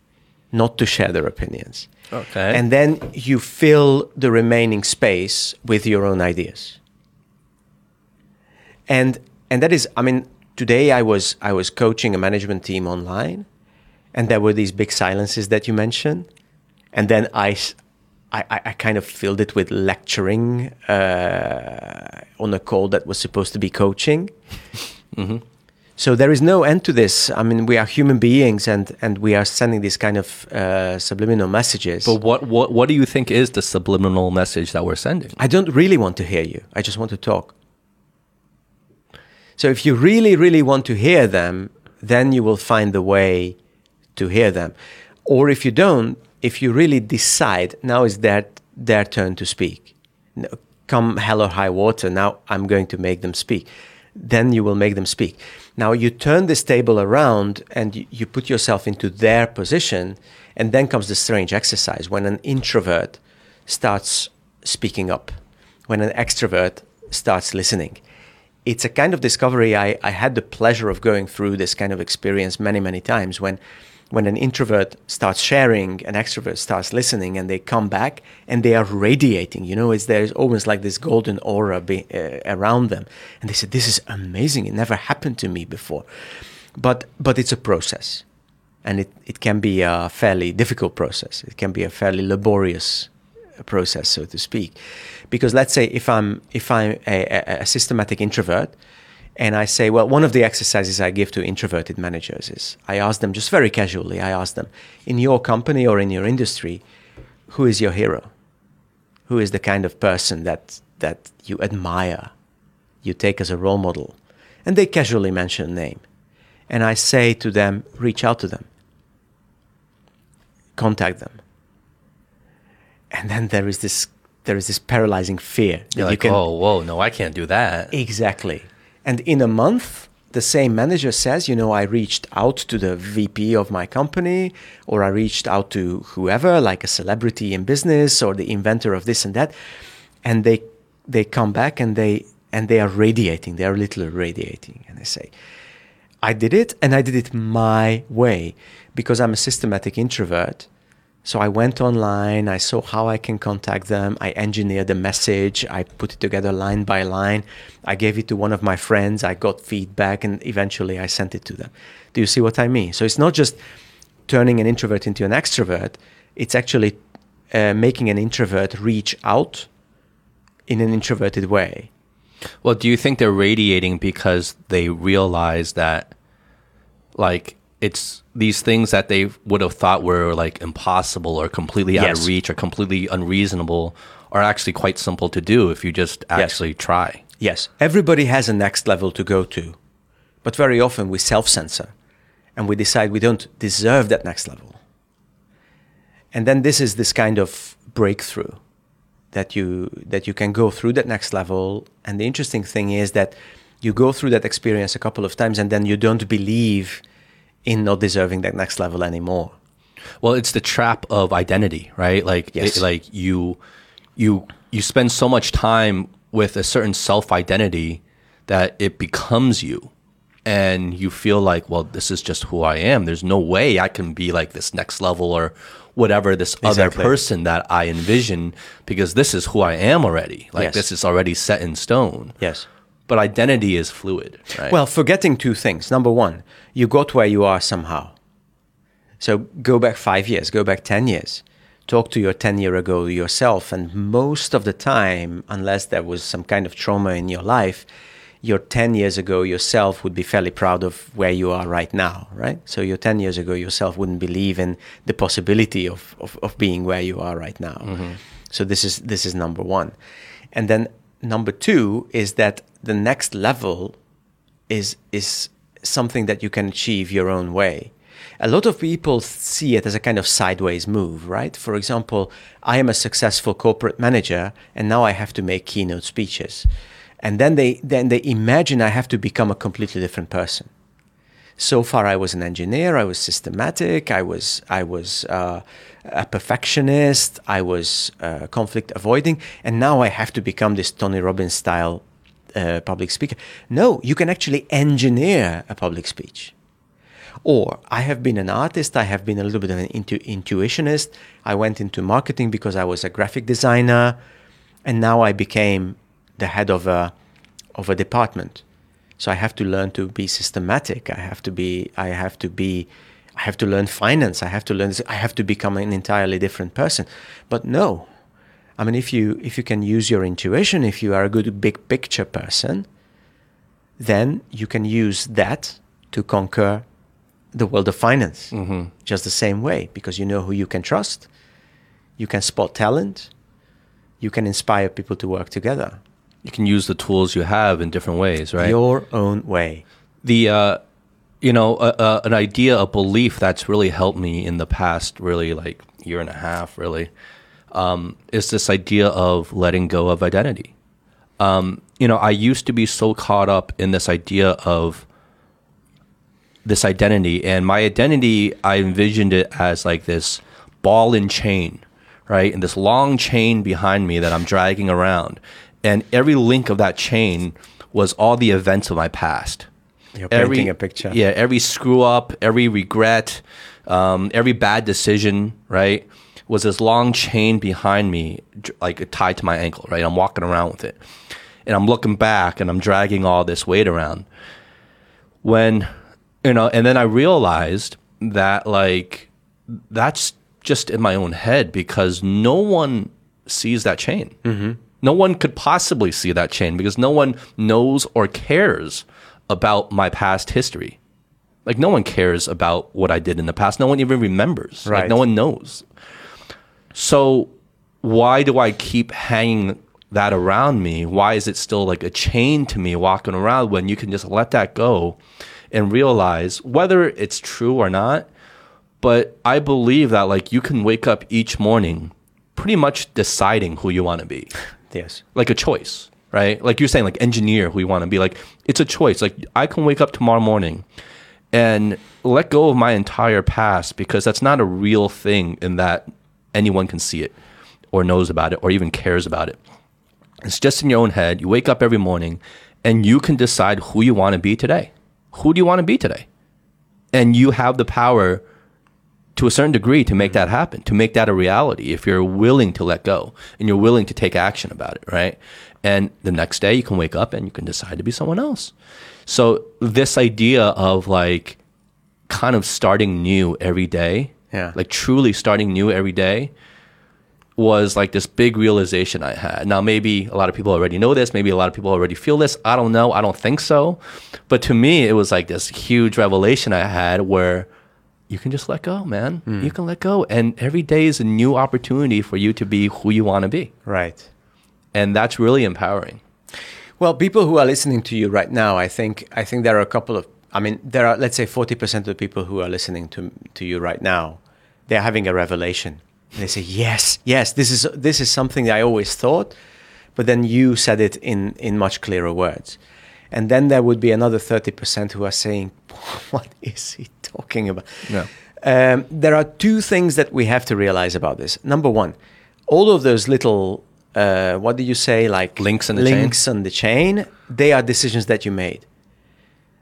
not to share their opinions. Okay. And then you fill the remaining space with your own ideas. And and that is, I mean, today I was I was coaching a management team online, and there were these big silences that you mentioned, and then I, I kind of filled it with lecturing uh, on a call that was supposed to be coaching. So there is no end to this. I mean, we are human beings, and and we are sending these kind of uh, subliminal messages. But what, what what do you think is the subliminal message that we're sending? I don't really want to hear you. I just want to talk. So if you really, really want to hear them, then you will find the way to hear them. Or if you don't, if you really decide now is their their turn to speak, No, come hell or high water, now I'm going to make them speak. Then you will make them speak. Now you turn this table around and you, put yourself into their position, and then comes the strange exercise when an introvert starts speaking up, when an extrovert starts listening. It's a kind of discovery I, I had the pleasure of going through this kind of experience many, many times when when an introvert starts sharing, an extrovert starts listening, and they come back and they are radiating. You know, it's there's almost like this golden aura be, uh, around them, and they say, "This is amazing. It never happened to me before." But but it's a process, and it, it can be a fairly difficult process. It can be a fairly laborious process, so to speak, because let's say if I'm if I'm a, a, a systematic introvert and I say, well, one of the exercises I give to introverted managers is I ask them just very casually, I ask them, in your company or in your industry, who is your hero? Who is the kind of person that, that you admire, you take as a role model? And they casually mention a name. And I say to them, reach out to them, contact them. And then there is this, there is this paralyzing fear. You're you like, can- oh, whoa, no, I can't do that. Exactly. And in a month, the same manager says, you know, I reached out to the VP of my company, or I reached out to whoever, like a celebrity in business or the inventor of this and that, and they they come back and they and they are radiating. They are literally radiating, and they say, I did it, and I did it my way because I'm a systematic introvert. So I went online, I saw how I can contact them, I engineered the message, I put it together line by line, I gave it to one of my friends, I got feedback, and eventually I sent it to them. Do you see what I mean? So it's not just turning an introvert into an extrovert, it's actually uh, making an introvert reach out in an introverted way. Well, do you think they're radiating because they realize that, like, it's these things that they would have thought were like impossible or completely out Yes. of reach or completely unreasonable are actually quite simple to do if you just actually try. Yes, everybody has a next level to go to, but very often we self censor and we decide we don't deserve that next level. And then this is this kind of breakthrough that you that you can go through that next level and the interesting thing is that you go through that experience a couple of times and then you don't believe in not deserving that next level anymore. Well, it's the trap of identity, right? Like, Yes. it, like you, you, you spend so much time with a certain self identity that it becomes you, and you feel like, well, this is just who I am. There's no way I can be like this next level or whatever this other person that I envision because this is who I am already. Like Yes. this is already set in stone. Yes. But identity is fluid, right? Well, forgetting two things. Number one, you got where you are somehow. So go back five years, go back 10 years. Talk to your 10 year ago yourself. And most of the time, unless there was some kind of trauma in your life, your 10 years ago yourself would be fairly proud of where you are right now, right? So your 10 years ago yourself wouldn't believe in the possibility of, of, of being where you are right now. Mm-hmm. So this is, this is number one. And then number two is that the next level is is something that you can achieve your own way. A lot of people see it as a kind of sideways move, right? For example, I am a successful corporate manager and now I have to make keynote speeches. And then they then they imagine I have to become a completely different person. So far, I was an engineer. I was systematic. I was I was uh, a perfectionist. I was uh, conflict avoiding, and now I have to become this Tony Robbins style uh, public speaker. No, you can actually engineer a public speech. Or I have been an artist. I have been a little bit of an intu- intuitionist. I went into marketing because I was a graphic designer, and now I became the head of a of a department. So I have to learn to be systematic. I have to be. I have to be. I have to learn finance. I have to learn. I have to become an entirely different person. But no, I mean, if you if you can use your intuition, if you are a good big picture person, then you can use that to conquer the world of finance. Just the same way, because you know who you can trust. You can spot talent. You can inspire people to work together. you can use the tools you have in different ways, right? Your own way. the uh, you know uh, uh, an idea a belief that's really helped me in the past really like year and a half really um, is this idea of letting go of identity. Um, you know i used to be so caught up in this idea of this identity and my identity i envisioned it as like this ball and chain right? And this long chain behind me that i'm dragging around. And every link of that chain was all the events of my past. You're painting a picture. yeah, every screw up, every regret, Um, every bad decision, right, was this long chain behind me, like tied to my ankle, right? I'm walking around with it. And I'm looking back and I'm dragging all this weight around. When, you know, and then I realized that, like, that's just in my own head because no one sees that chain. Mm-hmm. No one could possibly see that chain because no one knows or cares about my past history. Like no one cares about what I did in the past. No one even remembers. Like Right. no one knows. So why do I keep hanging that around me? Why is it still like a chain to me walking around when you can just let that go and realize whether it's true or not? But I believe that like you can wake up each morning pretty much deciding who you want to be Yes. like a choice, right? Like you're saying, like engineer who you want to be. Like it's a choice. Like I can wake up tomorrow morning and let go of my entire past because that's not a real thing in that anyone can see it or knows about it or even cares about it. It's just in your own head. You wake up every morning and you can decide who you want to be today. Who do you want to be today? And you have the power to a certain degree to make that happen, to make that a reality if you're willing to let go and you're willing to take action about it, right? And the next day you can wake up and you can decide to be someone else. So this idea of like kind of starting new every day, Yeah. like truly starting new every day was like this big realization I had. Now, maybe a lot of people already know this. Maybe a lot of people already feel this. I don't know. I don't think so. But to me, it was like this huge revelation I had where you can just let go, man. Hmm. You can let go. And every day is a new opportunity for you to be who you want to be. Right. And that's really empowering. Well, people who are listening to you right now, I think I think there are a couple of I mean, there are let's say 40% of the people who are listening to to you right now, they're having a revelation. And they say, "Yes, yes, this is this is something I always thought." But then you said it in in much clearer words. And then there would be another 30% who are saying, "What is he talking about?" Yeah. Um, there are two things that we have to realize about this. Number one, all of those little, uh, what do you say, like Links in the chain? links on the chain, they are decisions that you made.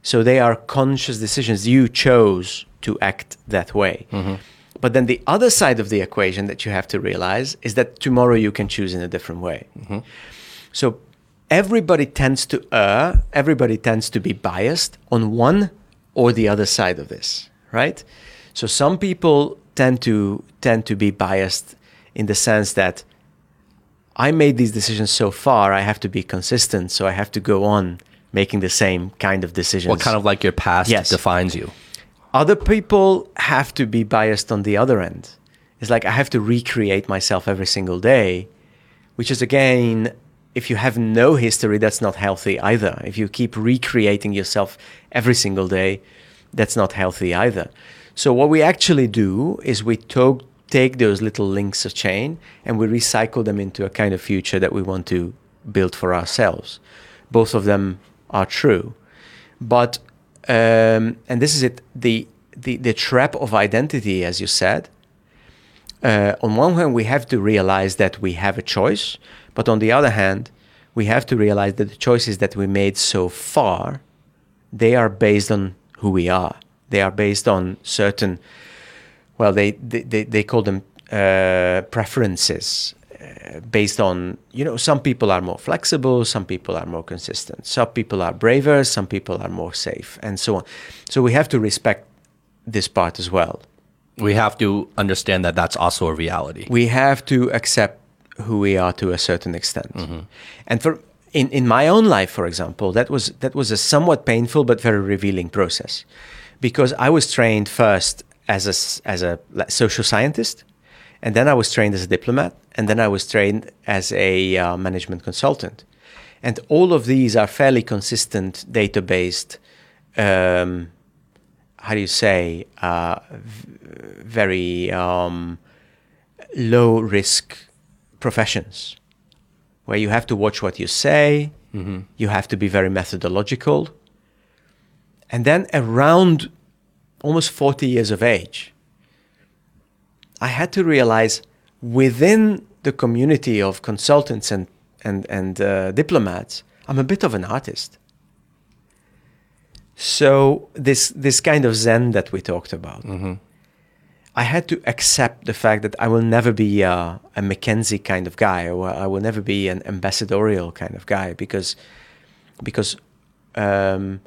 So they are conscious decisions. You chose to act that way. Mm-hmm. But then the other side of the equation that you have to realize is that tomorrow you can choose in a different way. Mm-hmm. So everybody tends to err, everybody tends to be biased on one or the other side of this, right? So some people tend to tend to be biased in the sense that I made these decisions so far, I have to be consistent, so I have to go on making the same kind of decisions. What kind of like your past Yes. defines you? other people have to be biased on the other end. It's like I have to recreate myself every single day, which is again, if you have no history, that's not healthy either. If you keep recreating yourself every single day, that's not healthy either. So what we actually do is we to- take those little links of chain and we recycle them into a kind of future that we want to build for ourselves. Both of them are true, but um, and this is it the, the the trap of identity, as you said. Uh, on one hand, we have to realize that we have a choice, but on the other hand, we have to realize that the choices that we made so far, they are based on who we are. They are based on certain, well, they they, they, they call them uh, preferences, based on you know some people are more flexible, some people are more consistent, some people are braver, some people are more safe, and so on. So we have to respect this part as well. We have to understand that that's also a reality. we have to accept who we are to a certain extent. Mm-hmm. And for in, in my own life, for example, that was that was a somewhat painful but very revealing process, because I was trained first as a as a social scientist, and then I was trained as a diplomat, and then I was trained as a uh, management consultant, and all of these are fairly consistent data based. Um, how do you say uh, very um, low risk professions where you have to watch what you say, you have to be very methodological. And then around almost 40 years of age, I had to realize within the community of consultants and, and, and uh, diplomats, I'm a bit of an artist. So this this kind of zen that we talked about, I had to accept the fact that I will never be a, a McKinsey kind of guy, or I will never be an ambassadorial kind of guy, because because um,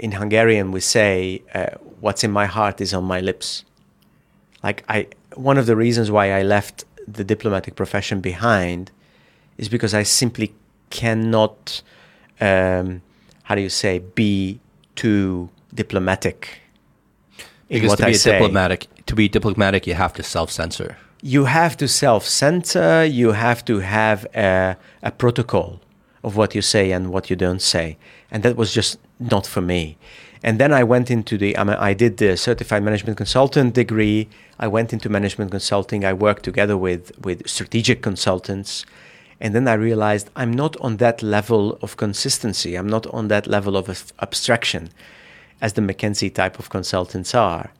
in Hungarian we say, uh, "What's in my heart is on my lips." Like I, one of the reasons why I left the diplomatic profession behind is because I simply cannot, um, how do you say, be too diplomatic Because what to be diplomatic, to be diplomatic, you have to self-censor. You have to self-censor. You have to have a, a protocol of what you say and what you don't say, and that was just not for me. And then I went into the. I, mean, I did the certified management consultant degree. I went into management consulting. I worked together with with strategic consultants, and then I realized I'm not on that level of consistency. I'm not on that level of abstraction, as the McKinsey type of consultants are.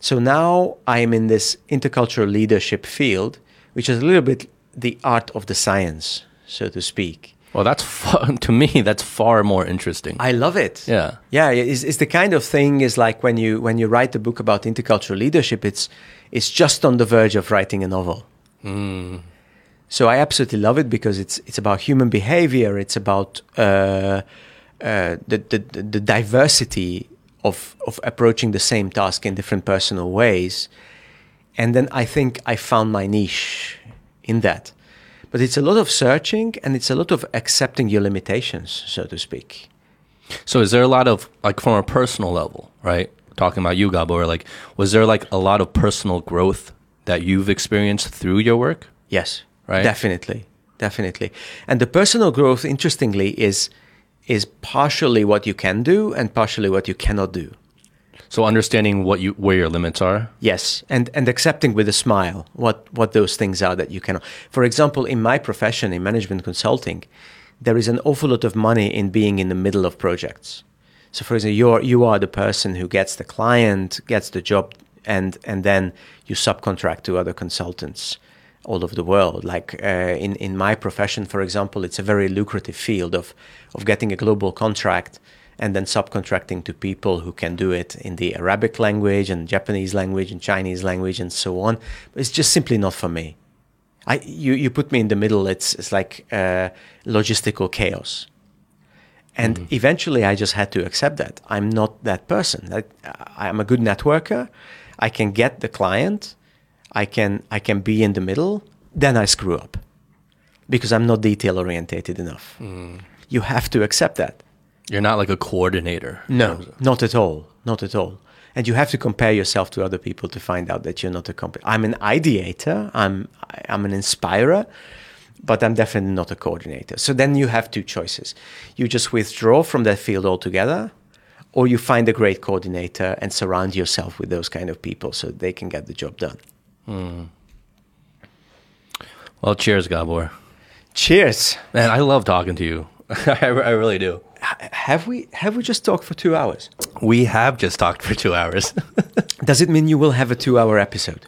So now I am in this intercultural leadership field, which is a little bit the art of the science, so to speak. Well, that's to me. That's far more interesting. I love it. Yeah. yeah. It's, it's the kind of thing is like when you when you write a book about intercultural leadership, it's it's just on the verge of writing a novel. So I absolutely love it because it's it's about human behavior. It's about uh, uh, the, the the diversity of of approaching the same task in different personal ways, and then I think I found my niche in that. But it's a lot of searching and it's a lot of accepting your limitations, so to speak. So is there a lot of like from a personal level, right? Talking about you, Gabor, like was there like a lot of personal growth that you've experienced through your work? Yes, Right. Definitely, definitely. And the personal growth, interestingly, is is partially what you can do and partially what you cannot do. So understanding what you where your limits are. Yes, and and accepting with a smile what what those things are that you cannot. For example, in my profession, in management consulting, there is an awful lot of money in being in the middle of projects. So, for example, you're you are the person who gets the client, gets the job, and and then you subcontract to other consultants all over the world. Like uh, in in my profession, for example, it's a very lucrative field of of getting a global contract and then subcontracting to people who can do it in the Arabic language and Japanese language and Chinese language and so on. But it's just simply not for me. I you you put me in the middle. It's it's like uh, logistical chaos. And eventually, I just had to accept that I'm not that person. That I'm a good networker. I can get the client. I can I can be in the middle. Then I screw up because I'm not detail orientated enough. You have to accept that. You're not like a coordinator. No, not at all. Not at all. And you have to compare yourself to other people to find out that you're not a comp. I'm an ideator. I'm I'm an inspirer, but I'm definitely not a coordinator. So then you have two choices: you just withdraw from that field altogether, or you find a great coordinator and surround yourself with those kind of people so they can get the job done. Hmm. Well, cheers, Gabor. Cheers. Man, I love talking to you. I, I really do. Have we have we just talked for two hours? We have just talked for two hours. Does it mean you will have a two-hour episode?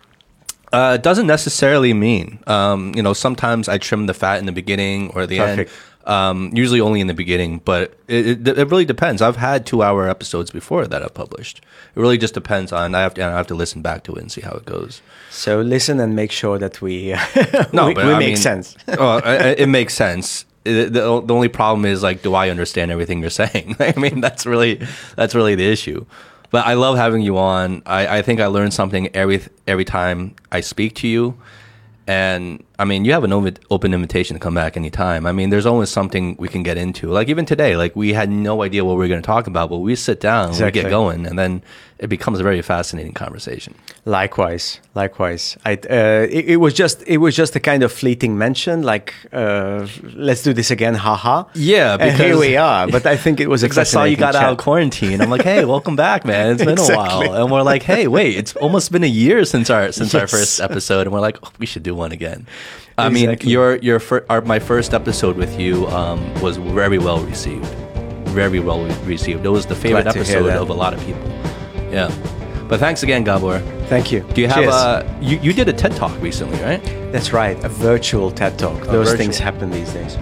Uh, it doesn't necessarily mean. Um, you know, sometimes I trim the fat in the beginning or the Perfect. end. Um, usually only in the beginning, but it, it, it really depends. I've had two-hour episodes before that I've published. It really just depends on. I have to. I have to listen back to it and see how it goes. So listen and make sure that we No, we, but we I make mean- sense. well, I- I- it makes sense. The, the only problem is like, do I understand everything you're saying? I mean, that's really that's really the issue. But I love having you on. I, I think I learn something every every time I speak to you. And I mean, you have an open, open invitation to come back anytime. I mean, there's always something we can get into. Like even today, like we had no idea what we were going to talk about, but we sit down, we get going, and then it becomes a very fascinating conversation. Likewise, likewise. I uh, it, it was just it was just a kind of fleeting mention, like uh, let's do this again, haha. Yeah, and here we are. But I think it was Because I saw you got fascinating out of quarantine. I'm like, hey, welcome back, man. It's been Exactly. a while. And we're like, hey, wait, it's almost been a year since our since our first episode, and we're like, oh, we should do one again. I mean, your your fir- our, my first episode with you um, was very well received, very well received. It was the favorite Glad to hear episode of a lot of people. Yeah, but thanks again, Gabor. Thank you. Do you have Cheers. a you, you did a TED talk recently, right? That's right, a virtual TED talk. A Those virtual. things happen these days.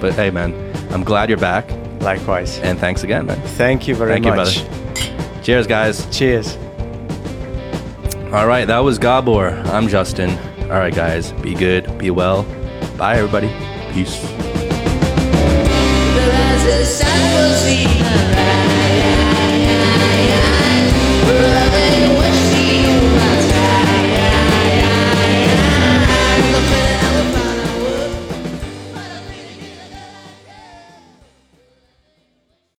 But hey, man, I'm glad you're back. Likewise. And thanks again, man. Thank you very Thank much. You, brother. Cheers, guys. Cheers. All right, that was Gabor. I'm Justin. All right, guys, be good, be well. Bye, everybody. Peace.